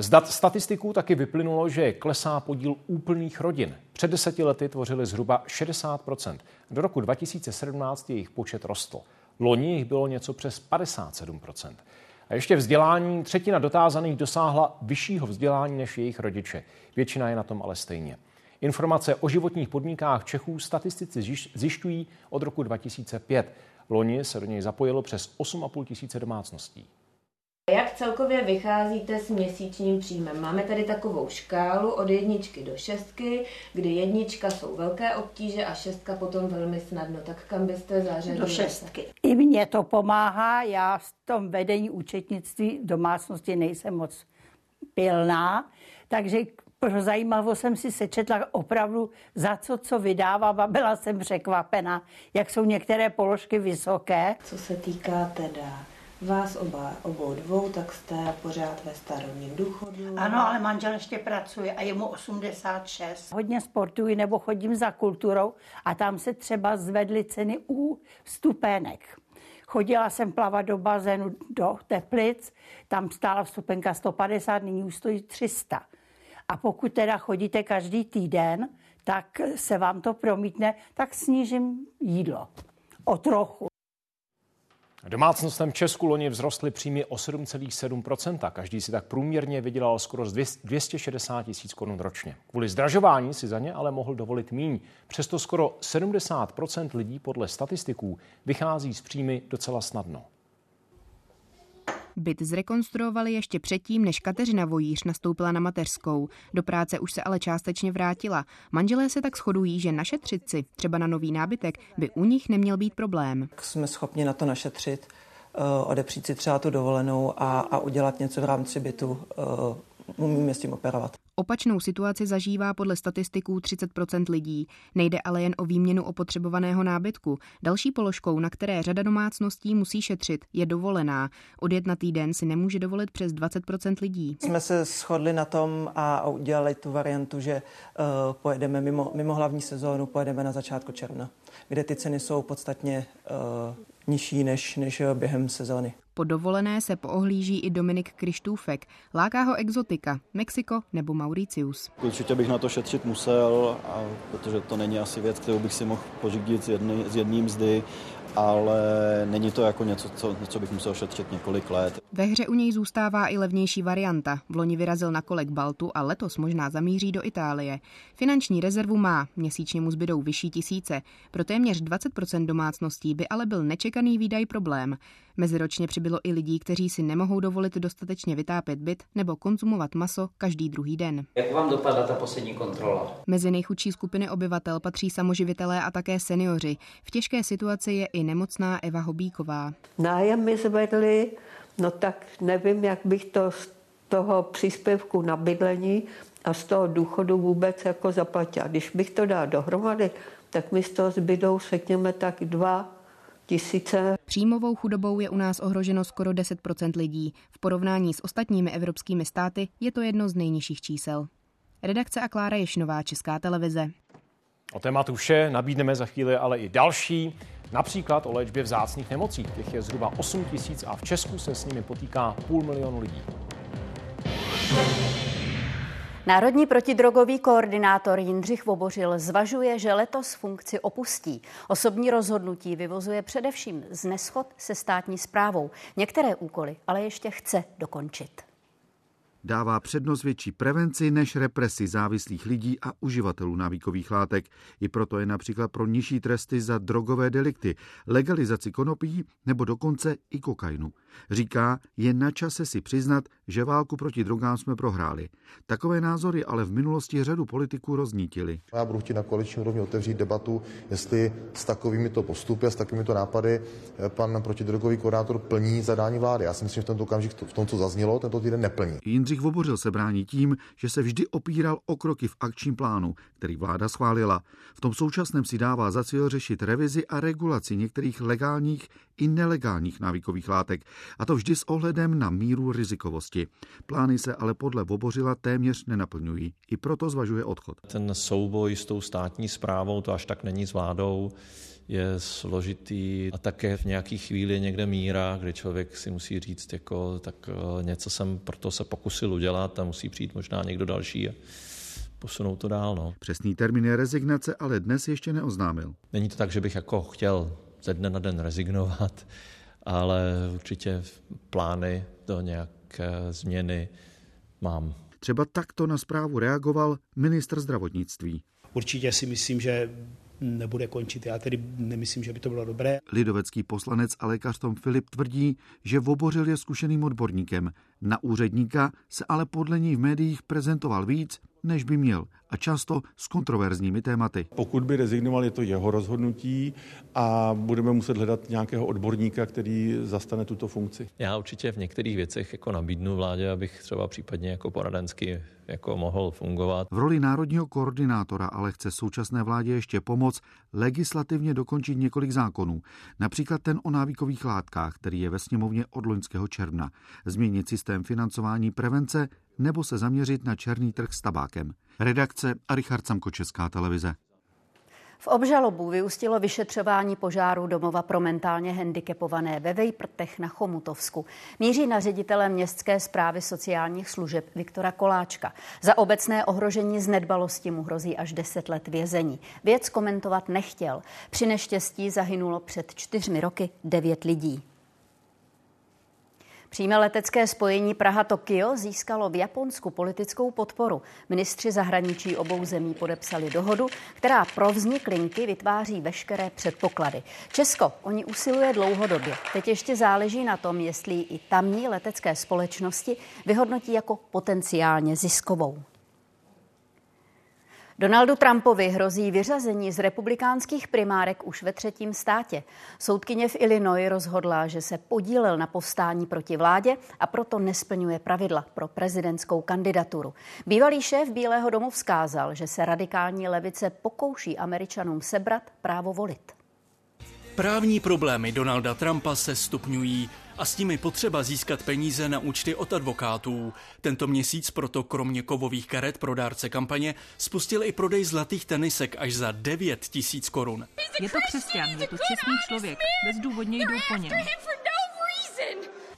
Z dat statistiků taky vyplynulo, že klesá podíl úplných rodin. Před deseti lety tvořili zhruba 60% Do roku 2017 jejich počet rostl. Loni jich bylo něco přes 57% A ještě vzdělání třetina dotázaných dosáhla vyššího vzdělání než jejich rodiče. Většina je na tom ale stejně. Informace o životních podmínkách Čechů statistici zjišťují od roku 2005. Loni se do něj zapojilo přes 8,5 tisíce domácností. Jak celkově vycházíte s měsíčním příjmem? Máme tady takovou škálu od jedničky do šestky, kdy jednička jsou velké obtíže a šestka potom velmi snadno. Tak kam byste zařadili? Do šestky. I mně to pomáhá. Já v tom vedení účetnictví v domácnosti nejsem moc pilná, takže pro zajímavost jsem si sečetla opravdu za co, co vydávám a byla jsem překvapena, jak jsou některé položky vysoké. Co se týká teda vás oba, obou dvou, tak jste pořád ve starobním důchodu. Ano, ale manžel ještě pracuje a je mu 86. Hodně sportuji nebo chodím za kulturou a tam se třeba zvedly ceny u vstupenek. Chodila jsem plavat do bazénu do Teplic, tam stála vstupenka 150, nyní už stojí 300. A pokud teda chodíte každý týden, tak se vám to promítne, tak snížím jídlo. O trochu. Domácnostem v Česku loni vzrostly příjmy o 7,7%. Každý si tak průměrně vydělal skoro z 260 tisíc korun ročně. Kvůli zdražování si za ně ale mohl dovolit míň. Přesto skoro 70% lidí podle statistiků vychází z příjmy docela snadno. Byt zrekonstruovali ještě předtím, než Kateřina Vojíř nastoupila na mateřskou. Do práce už se ale částečně vrátila. Manželé se tak shodují, že našetřit si, třeba na nový nábytek, by u nich neměl být problém. Jsme schopni na to našetřit, eh, odepřít si třeba tu dovolenou a, a udělat něco v rámci bytu eh, umíme s tím operovat. Opačnou situaci zažívá podle statistiků 30% lidí. Nejde ale jen o výměnu opotřebovaného nábytku. Další položkou, na které řada domácností musí šetřit, je dovolená. Odjet na týden si nemůže dovolit přes 20% lidí. Jsme se shodli na tom a udělali tu variantu, že uh, pojedeme mimo, mimo hlavní sezónu, pojedeme na začátku června, kde ty ceny jsou podstatně uh, nižší než, než během sezóny. Po dovolené se poohlíží i Dominik Krištůfek. Láká ho exotika, Mexiko nebo Mauricius. Určitě bych na to šetřit musel, a protože to není asi věc, kterou bych si mohl pořídit z, jedné mzdy ale není to jako něco, co, co bych musel šetřit několik let. Ve hře u něj zůstává i levnější varianta. V loni vyrazil na kolek Baltu a letos možná zamíří do Itálie. Finanční rezervu má, měsíčně mu zbydou vyšší tisíce. Pro téměř 20% domácností by ale byl nečekaný výdaj problém. Meziročně přibylo i lidí, kteří si nemohou dovolit dostatečně vytápět byt nebo konzumovat maso každý druhý den. Jak vám dopadla ta poslední kontrola? Mezi nejchudší skupiny obyvatel patří samoživitelé a také seniori. V těžké situaci je i nemocná Eva Hobíková. Nájem mi zvedli, no tak nevím, jak bych to z toho příspěvku na bydlení a z toho důchodu vůbec jako zaplatila. Když bych to dal dohromady, tak mi z toho zbydou, řekněme, tak dva tisíce. Příjmovou chudobou je u nás ohroženo skoro 10% lidí. V porovnání s ostatními evropskými státy je to jedno z nejnižších čísel. Redakce a Klára Ješnová, Česká televize. O tématu vše nabídneme za chvíli ale i další. Například o léčbě vzácných nemocí. Těch je zhruba 8 tisíc a v Česku se s nimi potýká půl milionu lidí. Národní protidrogový koordinátor Jindřich Vobořil zvažuje, že letos funkci opustí. Osobní rozhodnutí vyvozuje především z neschod se státní zprávou. Některé úkoly ale ještě chce dokončit dává přednost větší prevenci než represi závislých lidí a uživatelů návykových látek. I proto je například pro nižší tresty za drogové delikty, legalizaci konopí nebo dokonce i kokainu. Říká, je na čase si přiznat, že válku proti drogám jsme prohráli. Takové názory ale v minulosti řadu politiků roznítili. Já budu chtít na koaliční úrovni otevřít debatu, jestli s takovými to postupy a s takovými to nápady eh, pan protidrogový koordinátor plní zadání vlády. Já si myslím, že v tento okamžik v tom, co zaznělo, tento týden neplní. Jindřich Vobořil se brání tím, že se vždy opíral o kroky v akčním plánu, který vláda schválila. V tom současném si dává za cíl řešit revizi a regulaci některých legálních i nelegálních návykových látek, a to vždy s ohledem na míru rizikovosti. Plány se ale podle Vobořila téměř nenaplňují. I proto zvažuje odchod. Ten souboj s tou státní zprávou, to až tak není s vládou, je složitý a také v nějaký chvíli někde míra, kdy člověk si musí říct, jako, tak eh, něco jsem proto se pokusil udělat a musí přijít možná někdo další a posunout to dál. No. Přesný termín je rezignace ale dnes ještě neoznámil. Není to tak, že bych jako chtěl ze dne na den rezignovat, ale určitě plány do nějaké změny mám. Třeba takto na zprávu reagoval ministr zdravotnictví. Určitě si myslím, že nebude končit. Já tedy nemyslím, že by to bylo dobré. Lidovecký poslanec a lékař Tom Filip tvrdí, že Vobořil je zkušeným odborníkem. Na úředníka se ale podle něj v médiích prezentoval víc, než by měl a často s kontroverzními tématy. Pokud by rezignoval, je to jeho rozhodnutí a budeme muset hledat nějakého odborníka, který zastane tuto funkci. Já určitě v některých věcech jako nabídnu vládě, abych třeba případně jako poradensky jako mohl fungovat. V roli národního koordinátora ale chce současné vládě ještě pomoct legislativně dokončit několik zákonů. Například ten o návykových látkách, který je ve sněmovně od loňského června. Změnit systém financování prevence nebo se zaměřit na černý trh s tabákem. Redakce a Richard Samko, Česká televize. V obžalobu vyústilo vyšetřování požáru domova pro mentálně handicapované ve Vejprtech na Chomutovsku. Míří na ředitele městské zprávy sociálních služeb Viktora Koláčka. Za obecné ohrožení z nedbalosti mu hrozí až 10 let vězení. Věc komentovat nechtěl. Při neštěstí zahynulo před čtyřmi roky devět lidí. Přímé letecké spojení Praha-Tokio získalo v Japonsku politickou podporu. Ministři zahraničí obou zemí podepsali dohodu, která pro vznik linky vytváří veškeré předpoklady. Česko o ní usiluje dlouhodobě. Teď ještě záleží na tom, jestli i tamní letecké společnosti vyhodnotí jako potenciálně ziskovou. Donaldu Trumpovi hrozí vyřazení z republikánských primárek už ve třetím státě. Soudkyně v Illinois rozhodla, že se podílel na povstání proti vládě a proto nesplňuje pravidla pro prezidentskou kandidaturu. Bývalý šéf Bílého domu vzkázal, že se radikální levice pokouší Američanům sebrat právo volit. Právní problémy Donalda Trumpa se stupňují a s tím je potřeba získat peníze na účty od advokátů. Tento měsíc proto kromě kovových karet pro dárce kampaně spustil i prodej zlatých tenisek až za 9 tisíc korun. Je to křesťan, je to čestný člověk, bezdůvodně jdou po něm.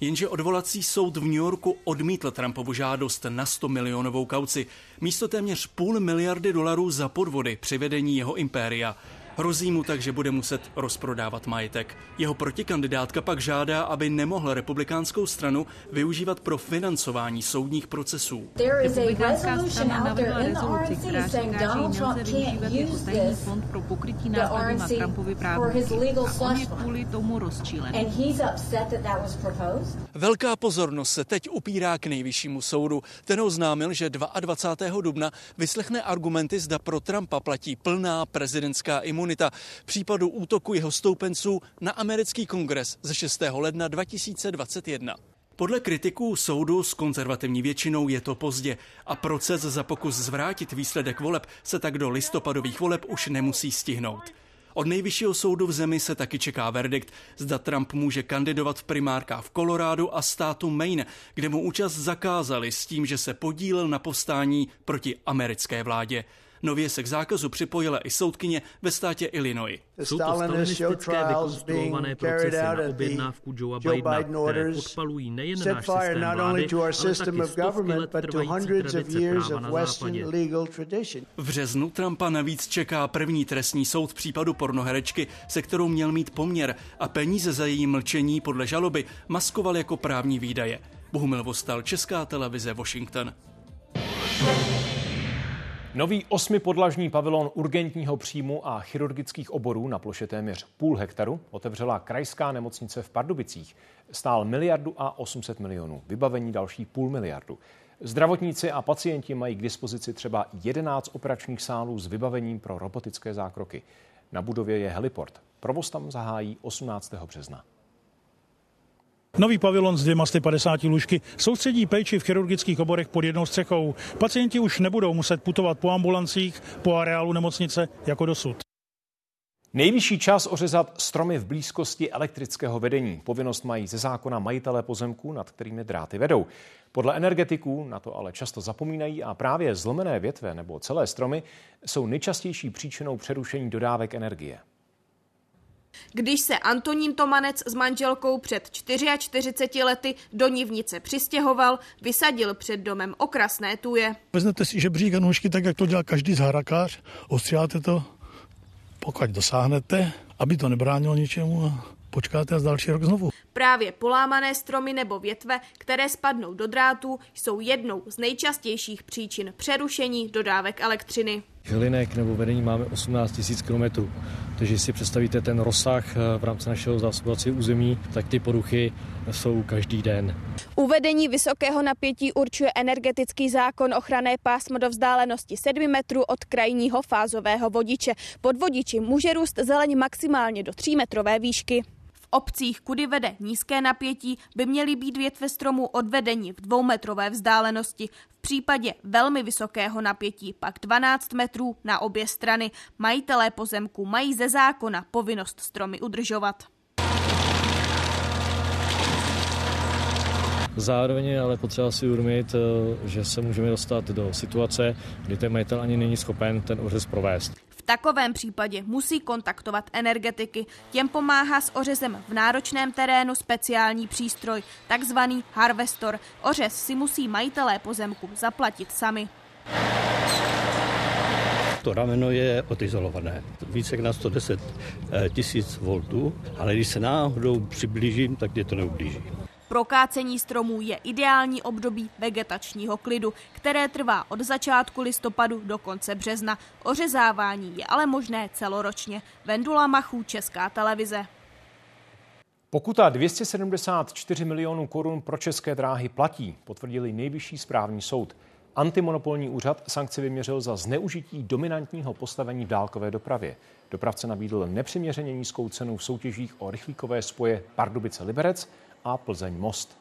Jenže odvolací soud v New Yorku odmítl Trumpovu žádost na 100 milionovou kauci. Místo téměř půl miliardy dolarů za podvody při vedení jeho impéria. Hrozí mu tak, že bude muset rozprodávat majetek. Jeho protikandidátka pak žádá, aby nemohl republikánskou stranu využívat pro financování soudních procesů. Republikánská strana navrhla rezoluci, která říká, že nelze využívat jako tajný fond pro pokrytí nákladů na Trumpovy právníky. A on je kvůli tomu rozčílen. Velká pozornost se teď upírá k nejvyššímu soudu. Ten oznámil, že 22. dubna vyslechne argumenty, zda pro Trumpa platí plná prezidentská imunita imunita případu útoku jeho stoupenců na americký kongres ze 6. ledna 2021. Podle kritiků soudu s konzervativní většinou je to pozdě a proces za pokus zvrátit výsledek voleb se tak do listopadových voleb už nemusí stihnout. Od nejvyššího soudu v zemi se taky čeká verdikt, zda Trump může kandidovat v primárkách v Kolorádu a státu Maine, kde mu účast zakázali s tím, že se podílel na povstání proti americké vládě. Nově se k zákazu připojila i soudkyně ve státě Illinois. Jsou to stalinistické vykonstruované procesy na objednávku Joea Bidena, které podpalují nejen náš systém vlády, ale taky stovky let trvající tradice práva na západě. V březnu Trumpa navíc čeká první trestní soud v případu pornoherečky, se kterou měl mít poměr a peníze za její mlčení podle žaloby maskoval jako právní výdaje. Bohumil Vostal, Česká televize, Washington. Nový osmipodlažní pavilon urgentního příjmu a chirurgických oborů na ploše téměř půl hektaru otevřela krajská nemocnice v Pardubicích. Stál miliardu a 800 milionů, vybavení další půl miliardu. Zdravotníci a pacienti mají k dispozici třeba 11 operačních sálů s vybavením pro robotické zákroky. Na budově je heliport. Provoz tam zahájí 18. března. Nový pavilon s 250 lůžky soustředí péči v chirurgických oborech pod jednou střechou. Pacienti už nebudou muset putovat po ambulancích, po areálu nemocnice jako dosud. Nejvyšší čas ořezat stromy v blízkosti elektrického vedení. Povinnost mají ze zákona majitelé pozemků, nad kterými dráty vedou. Podle energetiků na to ale často zapomínají a právě zlomené větve nebo celé stromy jsou nejčastější příčinou přerušení dodávek energie. Když se Antonín Tomanec s manželkou před 44 lety do Nivnice přistěhoval, vysadil před domem okrasné tuje. Vezmete si žebřík a nůžky tak, jak to dělá každý zahrakář, ostříháte to, pokud dosáhnete, aby to nebránilo ničemu a počkáte a další rok znovu. Právě polámané stromy nebo větve, které spadnou do drátů, jsou jednou z nejčastějších příčin přerušení dodávek elektřiny. Hlinek nebo vedení máme 18 000 km. Takže si představíte ten rozsah eh, v rámci našeho zásobovacího území, tak ty poruchy jsou každý den. Uvedení vysokého napětí určuje energetický zákon ochranné pásmo do vzdálenosti 7 metrů od krajního fázového vodiče. Pod vodiči může růst zeleň maximálně do 3 metrové výšky obcích, kudy vede nízké napětí, by měly být větve stromů odvedení v dvoumetrové vzdálenosti. V případě velmi vysokého napětí pak 12 metrů na obě strany. Majitelé pozemku mají ze zákona povinnost stromy udržovat. Zároveň je ale potřeba si uvědomit, eh, že se můžeme dostat do situace, kdy ten majitel ani není schopen ten ořez provést takovém případě musí kontaktovat energetiky. Těm pomáhá s ořezem v náročném terénu speciální přístroj, takzvaný harvestor. Ořez si musí majitelé pozemku zaplatit sami. To rameno je odizolované. Více jak na 110 eh, tisíc voltů, ale když se náhodou přiblížím, tak mě to neublíží. Prokácení stromů je ideální období vegetačního klidu, které trvá od začátku listopadu do konce března. Ořezávání je ale možné celoročně. Vendula Machů, Česká televize. Pokuta 274 milionů korun pro české dráhy platí, potvrdili nejvyšší správní soud. Antimonopolní úřad sankci vyměřil za zneužití dominantního postavení v dálkové dopravě. Dopravce nabídl nepřiměřeně nízkou cenu v soutěžích o rychlíkové spoje Pardubice-Liberec a Plzeň-Most.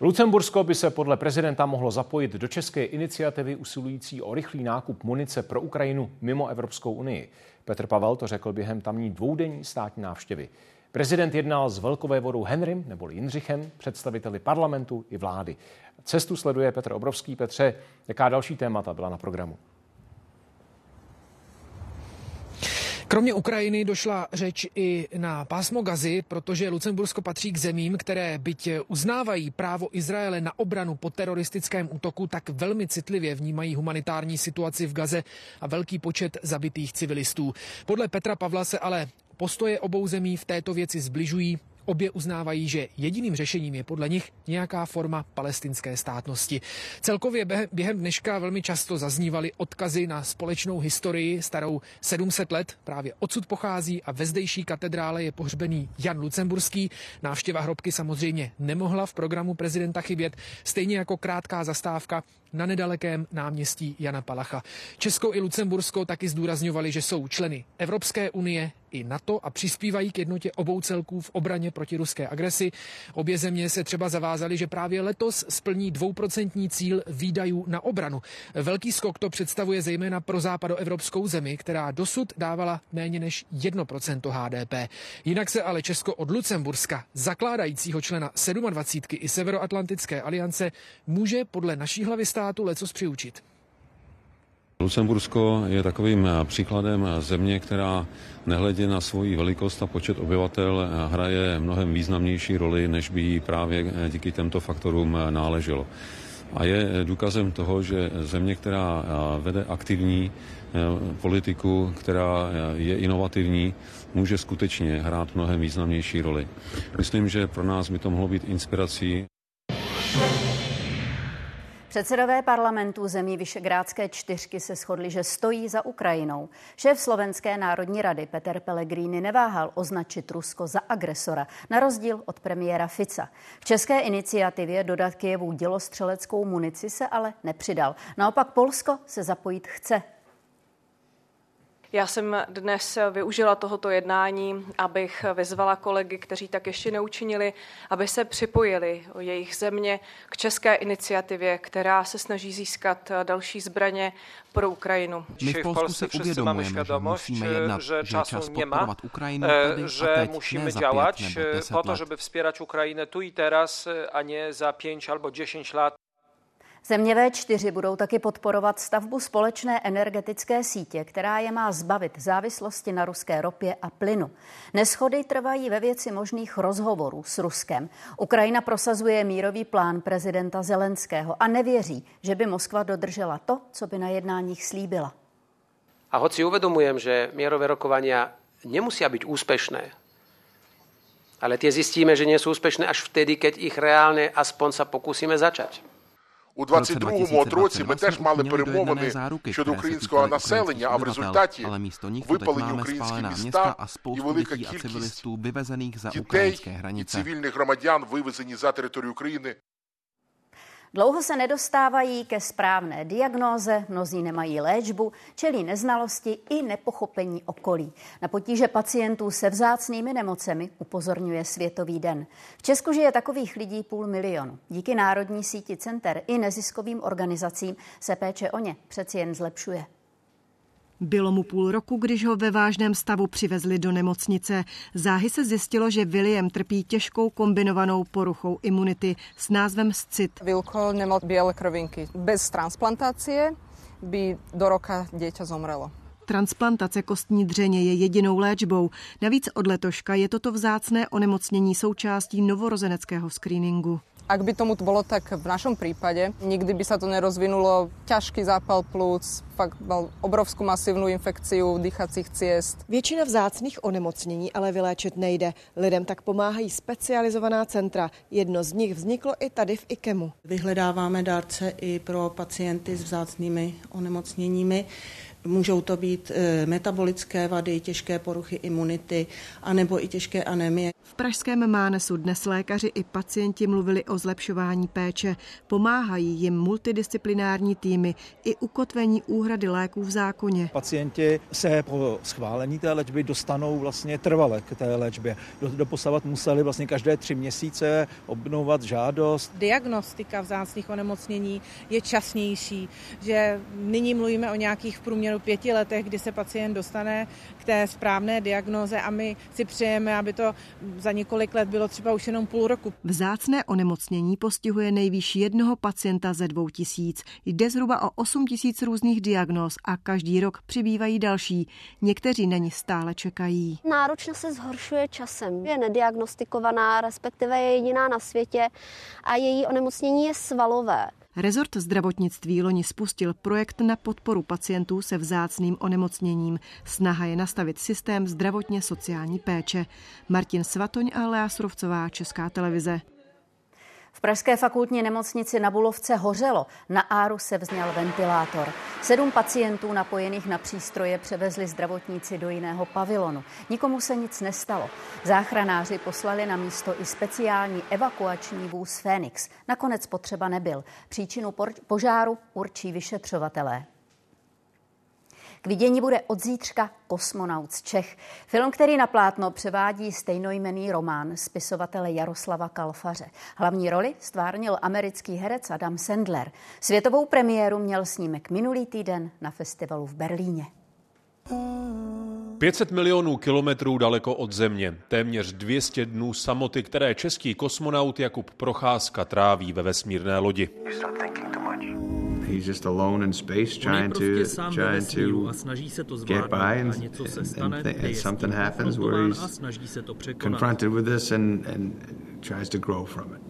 Lucembursko by se podle prezidenta mohlo zapojit do české iniciativy usilující o rychlý nákup munice pro Ukrajinu mimo Evropskou unii. Petr Pavel to řekl během tamní dvoudenní státní návštěvy. Prezident jednal s velkovévodou Henrym neboli Jindřichem, představiteli parlamentu i vlády. Cestu sleduje Petr Obrovský. Petře, jaká další témata byla na programu? Kromě Ukrajiny došla řeč i na pásmo Gazy, protože Lucembursko patří k zemím, které byť uznávají právo Izraele na obranu po teroristickém útoku, tak velmi citlivě vnímají humanitární situaci v Gaze a velký počet zabitých civilistů. Podle Petra Pavla se ale Postoje obou zemí v této věci zbližují. Obě uznávají, že jediným řešením je podle nich nějaká forma palestinské státnosti. Celkově během dneška velmi často zaznívaly odkazy na společnou historii starou 700 let. Právě odsud pochází a ve zdejší katedrále je pohřbený Jan Lucemburský. Návštěva hrobky samozřejmě nemohla v programu prezidenta chybět, stejně jako krátká zastávka na nedalekém náměstí Jana Palacha. Česko i Lucembursko taky zdůrazňovali, že jsou členy Evropské unie i NATO a přispívají k jednotě obou celků v obraně proti ruské agresi. Obě země se třeba zavázaly, že právě letos splní dvouprocentní cíl výdajů na obranu. Velký skok to představuje zejména pro západoevropskou zemi, která dosud dávala méně než 1% HDP. Jinak se ale Česko od Lucemburska, zakládajícího člena 27. i Severoatlantické aliance, může podle naší hlavy státu lecos přiučit. Lucembursko je takovým příkladem země, která nehledě na svoji velikost a počet obyvatel hraje mnohem významnější roli, než by jí právě díky těmto faktorům náleželo. A je důkazem toho, že země, která vede aktivní politiku, která je inovativní, může skutečně hrát mnohem významnější roli. Myslím, že pro nás by to mohlo být inspirací. Předsedové parlamentů zemí Vyšegrádské čtyřky se shodli, že stojí za Ukrajinou. Šéf Slovenské národní rady Peter Pellegrini neváhal označit Rusko za agresora, na rozdíl od premiéra Fica. V české iniciativě dodat Kijevu dělostřeleckou munici se ale nepřidal. Naopak Polsko se zapojit chce. Já jsem dnes využila tohoto jednání, abych vyzvala kolegy, kteří tak ještě neučinili, aby se připojili o jejich země k české iniciativě, která se snaží získat další zbraně pro Ukrajinu. My v Polsku si uvědomujeme, že musíme jednat, že čas podporovat Ukrajinu tady že a teď, musíme ne za działać pět nebo deset po to, let. żeby wspierać Ukrainę tu i teraz, a nie za 5 albo 10 lat. Země V4 budou taky podporovat stavbu společné energetické sítě, která je má zbavit závislosti na ruské ropě a plynu. Neschody trvají ve věci možných rozhovorů s Ruskem. Ukrajina prosazuje mírový plán prezidenta Zelenského a nevěří, že by Moskva dodržela to, co by na jednáních slíbila. A hoci uvedomujem, že mierové rokovania nemusia byť úspešné, ale tie zistíme, že nie sú úspešné až vtedy, keď ich reálne aspoň sa pokúsime začať. У 22-му році ми теж мали перемовини щодо українського населення, а в результаті випалені українські міста і велика кількість дітей і цивільних громадян вивезені за територію України. Dlouho se nedostávají ke správné diagnóze, mnozí nemají léčbu, čelí neznalosti i nepochopení okolí. Na potíže pacientů se vzácnými nemocemi upozorňuje Světový den. V Česku žije takových lidí půl milionu. Díky Národní síti center i neziskovým organizacím se péče o ně přeci jen zlepšuje. Bylo mu půl roku, když ho ve vážném stavu přivezli do nemocnice. Záhy se zjistilo, že William trpí těžkou kombinovanou poruchou imunity s názvem SCIT. Vilko nemal biele krvinky bez transplantácie by do roka dieťa zomrelo. Transplantace kostní dřeně je jedinou léčbou. Navíc od letoška je toto vzácné onemocnění součástí novorozeneckého screeningu. Ak by tomu bolo tak v našom prípade, nikdy by sa to nerozvinulo. Ťažký zápal plúc, fakt mal obrovskú masívnu infekciu dýchacích ciest. Většina vzácných onemocnění ale vyléčit nejde. Lidem tak pomáhají specializovaná centra. Jedno z nich vzniklo i tady v IKEMu. Vyhledáváme dárce i pro pacienty s vzácnými onemocněními. Můžou to být e, metabolické vady, těžké poruchy imunity, anebo i těžké anemie. V pražském Mánesu dnes lékaři i pacienti mluvili o zlepšování péče. Pomáhají jim multidisciplinární týmy i ukotvení úhrady léků v zákoně. Pacienti se po schválení té léčby dostanou vlastně trvale k té léčbě. Doposavat museli vlastně každé tři měsíce obnovovat žádost. Diagnostika vzácných onemocnění je časnější, že nyní mluvíme o nějakých v průměru pěti letech, kdy se pacient dostane k té správné diagnoze a my si přejeme, aby to za několik let bylo třeba už jenom půl roku. Vzácné onemocnění postihuje nejvýš jednoho pacienta ze dvou tisíc. Jde zhruba o 8 tisíc různých diagnóz a každý rok přibývají další. Někteří na ní stále čekají. Náročnost se zhoršuje časem. Je nediagnostikovaná, respektive je jediná na světě a její onemocnění je svalové. Rezort zdravotnictví loni spustil projekt na podporu pacientů se vzácným onemocněním. Snaha je nastavit systém zdravotně sociální péče. Martin Svatoň a Lea Surovcová, Česká televize. V Pražské fakultní nemocnici na Bulovce hořelo. Na Áru se vzněl ventilátor. Sedm pacientů napojených na přístroje převezli zdravotníci do jiného pavilonu. Nikomu se nic nestalo. Záchranáři poslali na místo i speciální evakuační vůz Fénix. Nakonec potřeba nebyl. Příčinu požáru určí vyšetřovatelé. K vidění bude od zítřka Kosmonaut z Čech. Film, který na plátno převádí stejnojmený román spisovatele Jaroslava Kalfaře. Hlavní roli stvárnil americký herec Adam Sandler. Světovou premiéru měl snímek minulý týden na festivalu v Berlíně. 500 milionů kilometrů daleko od Země, téměř 200 dnů samoty, které český kosmonaut Jakub Procházka tráví ve vesmírné lodi. He's just alone in space trying to trying to get by and, and, and, and something happens where he's confronted with this and, and tries to grow from it.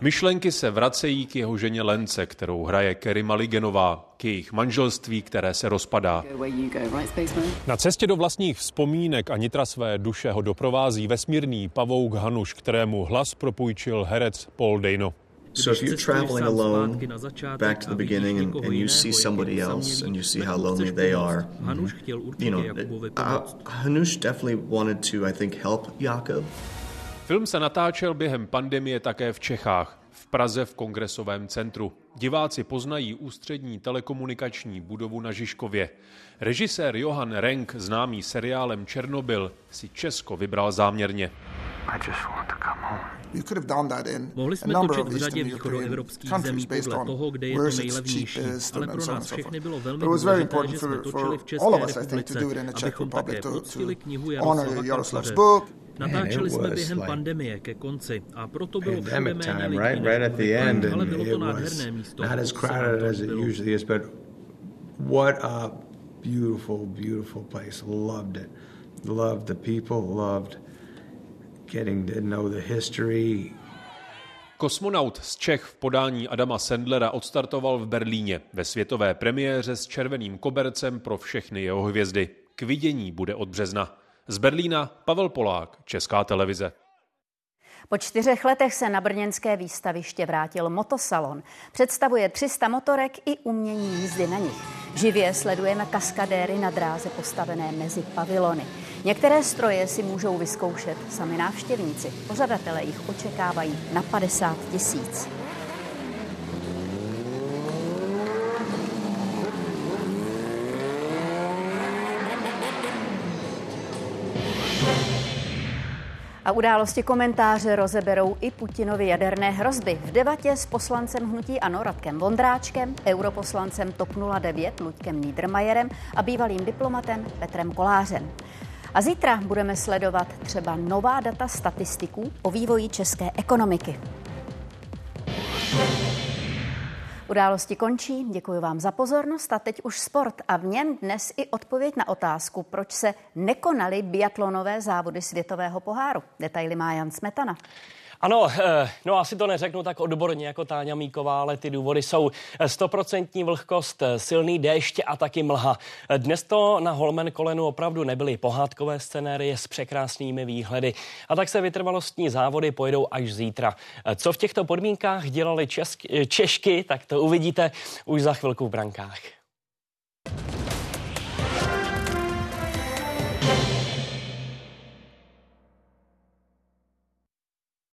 Myšlenky se vracejí k jeho ženě Lence, kterou hraje Kerry Maligenová, k jejich manželství, které se rozpadá. Na cestě do vlastních vzpomínek a nitra své duše ho doprovází vesmírný pavouk Hanuš, kterému hlas propůjčil herec Paul Dano. So if you're traveling alone back to the beginning and, and you see somebody else and you see how lonely they are, you know, uh, Hanush definitely wanted to, I think, help Jakob. Film se natáčel během pandemie také v Čechách, v Praze v kongresovém centru. Diváci poznají ústřední telekomunikační budovu na Žižkově. Režisér Johan Renk, známý seriálem Černobyl, si Česko vybral záměrně. Mohli jsme točit v řadě východoevropských zemí podle toho, kde je to nejlevnější, ale pro nás všechny bylo velmi důležité, že jsme točili v České republice, abychom také poctili knihu Jaroslava Kalfaře. Natáčeli jsme během pandemie ke konci a proto bylo všude méně lidí right, right at the end, ale bylo to nádherné místo. Not as crowded as it usually is, but what a beautiful, beautiful place. Loved it. Loved the people, loved getting to know the history. Kosmonaut z Čech v podání Adama Sandlera odstartoval v Berlíně ve světové premiéře s červeným kobercem pro všechny jeho hvězdy. K vidění bude od března. Z Berlína Pavel Polák, Česká televize. Po čtyřech letech se na brněnské výstaviště vrátil motosalon. Představuje 300 motorek i umění jízdy na nich. Živě sledujeme kaskadéry na dráze postavené mezi pavilony. Některé stroje si můžou vyzkoušet sami návštěvníci. Pořadatelé jich očekávají na 50 tisíc. A události komentáře rozeberou i Putinovi jaderné hrozby. V debatě s poslancem hnutí Ano Radkem Vondráčkem, europoslancem TOP 09 Luďkem Niedermayerem a bývalým diplomatem Petrem Kolářem. A zítra budeme sledovat třeba nová data statistiků o vývoji české ekonomiky. Události končí, děkuji vám za pozornost a teď už sport a v něm dnes i odpověď na otázku, proč se nekonaly biatlonové závody světového poháru. Detaily má Jan Smetana. Ano, eh, no asi to neřeknu tak odborně jako Táňa Míková, ale ty důvody jsou stoprocentní vlhkost, silný déšť a taky mlha. Dnes to na Holmen kolenu opravdu nebyly pohádkové scenérie s překrásnými výhledy a tak se vytrvalostní závody pojedou až zítra. Co v těchto podmínkách dělali česky, Češky, tak to uvidíte už za chvilku v brankách.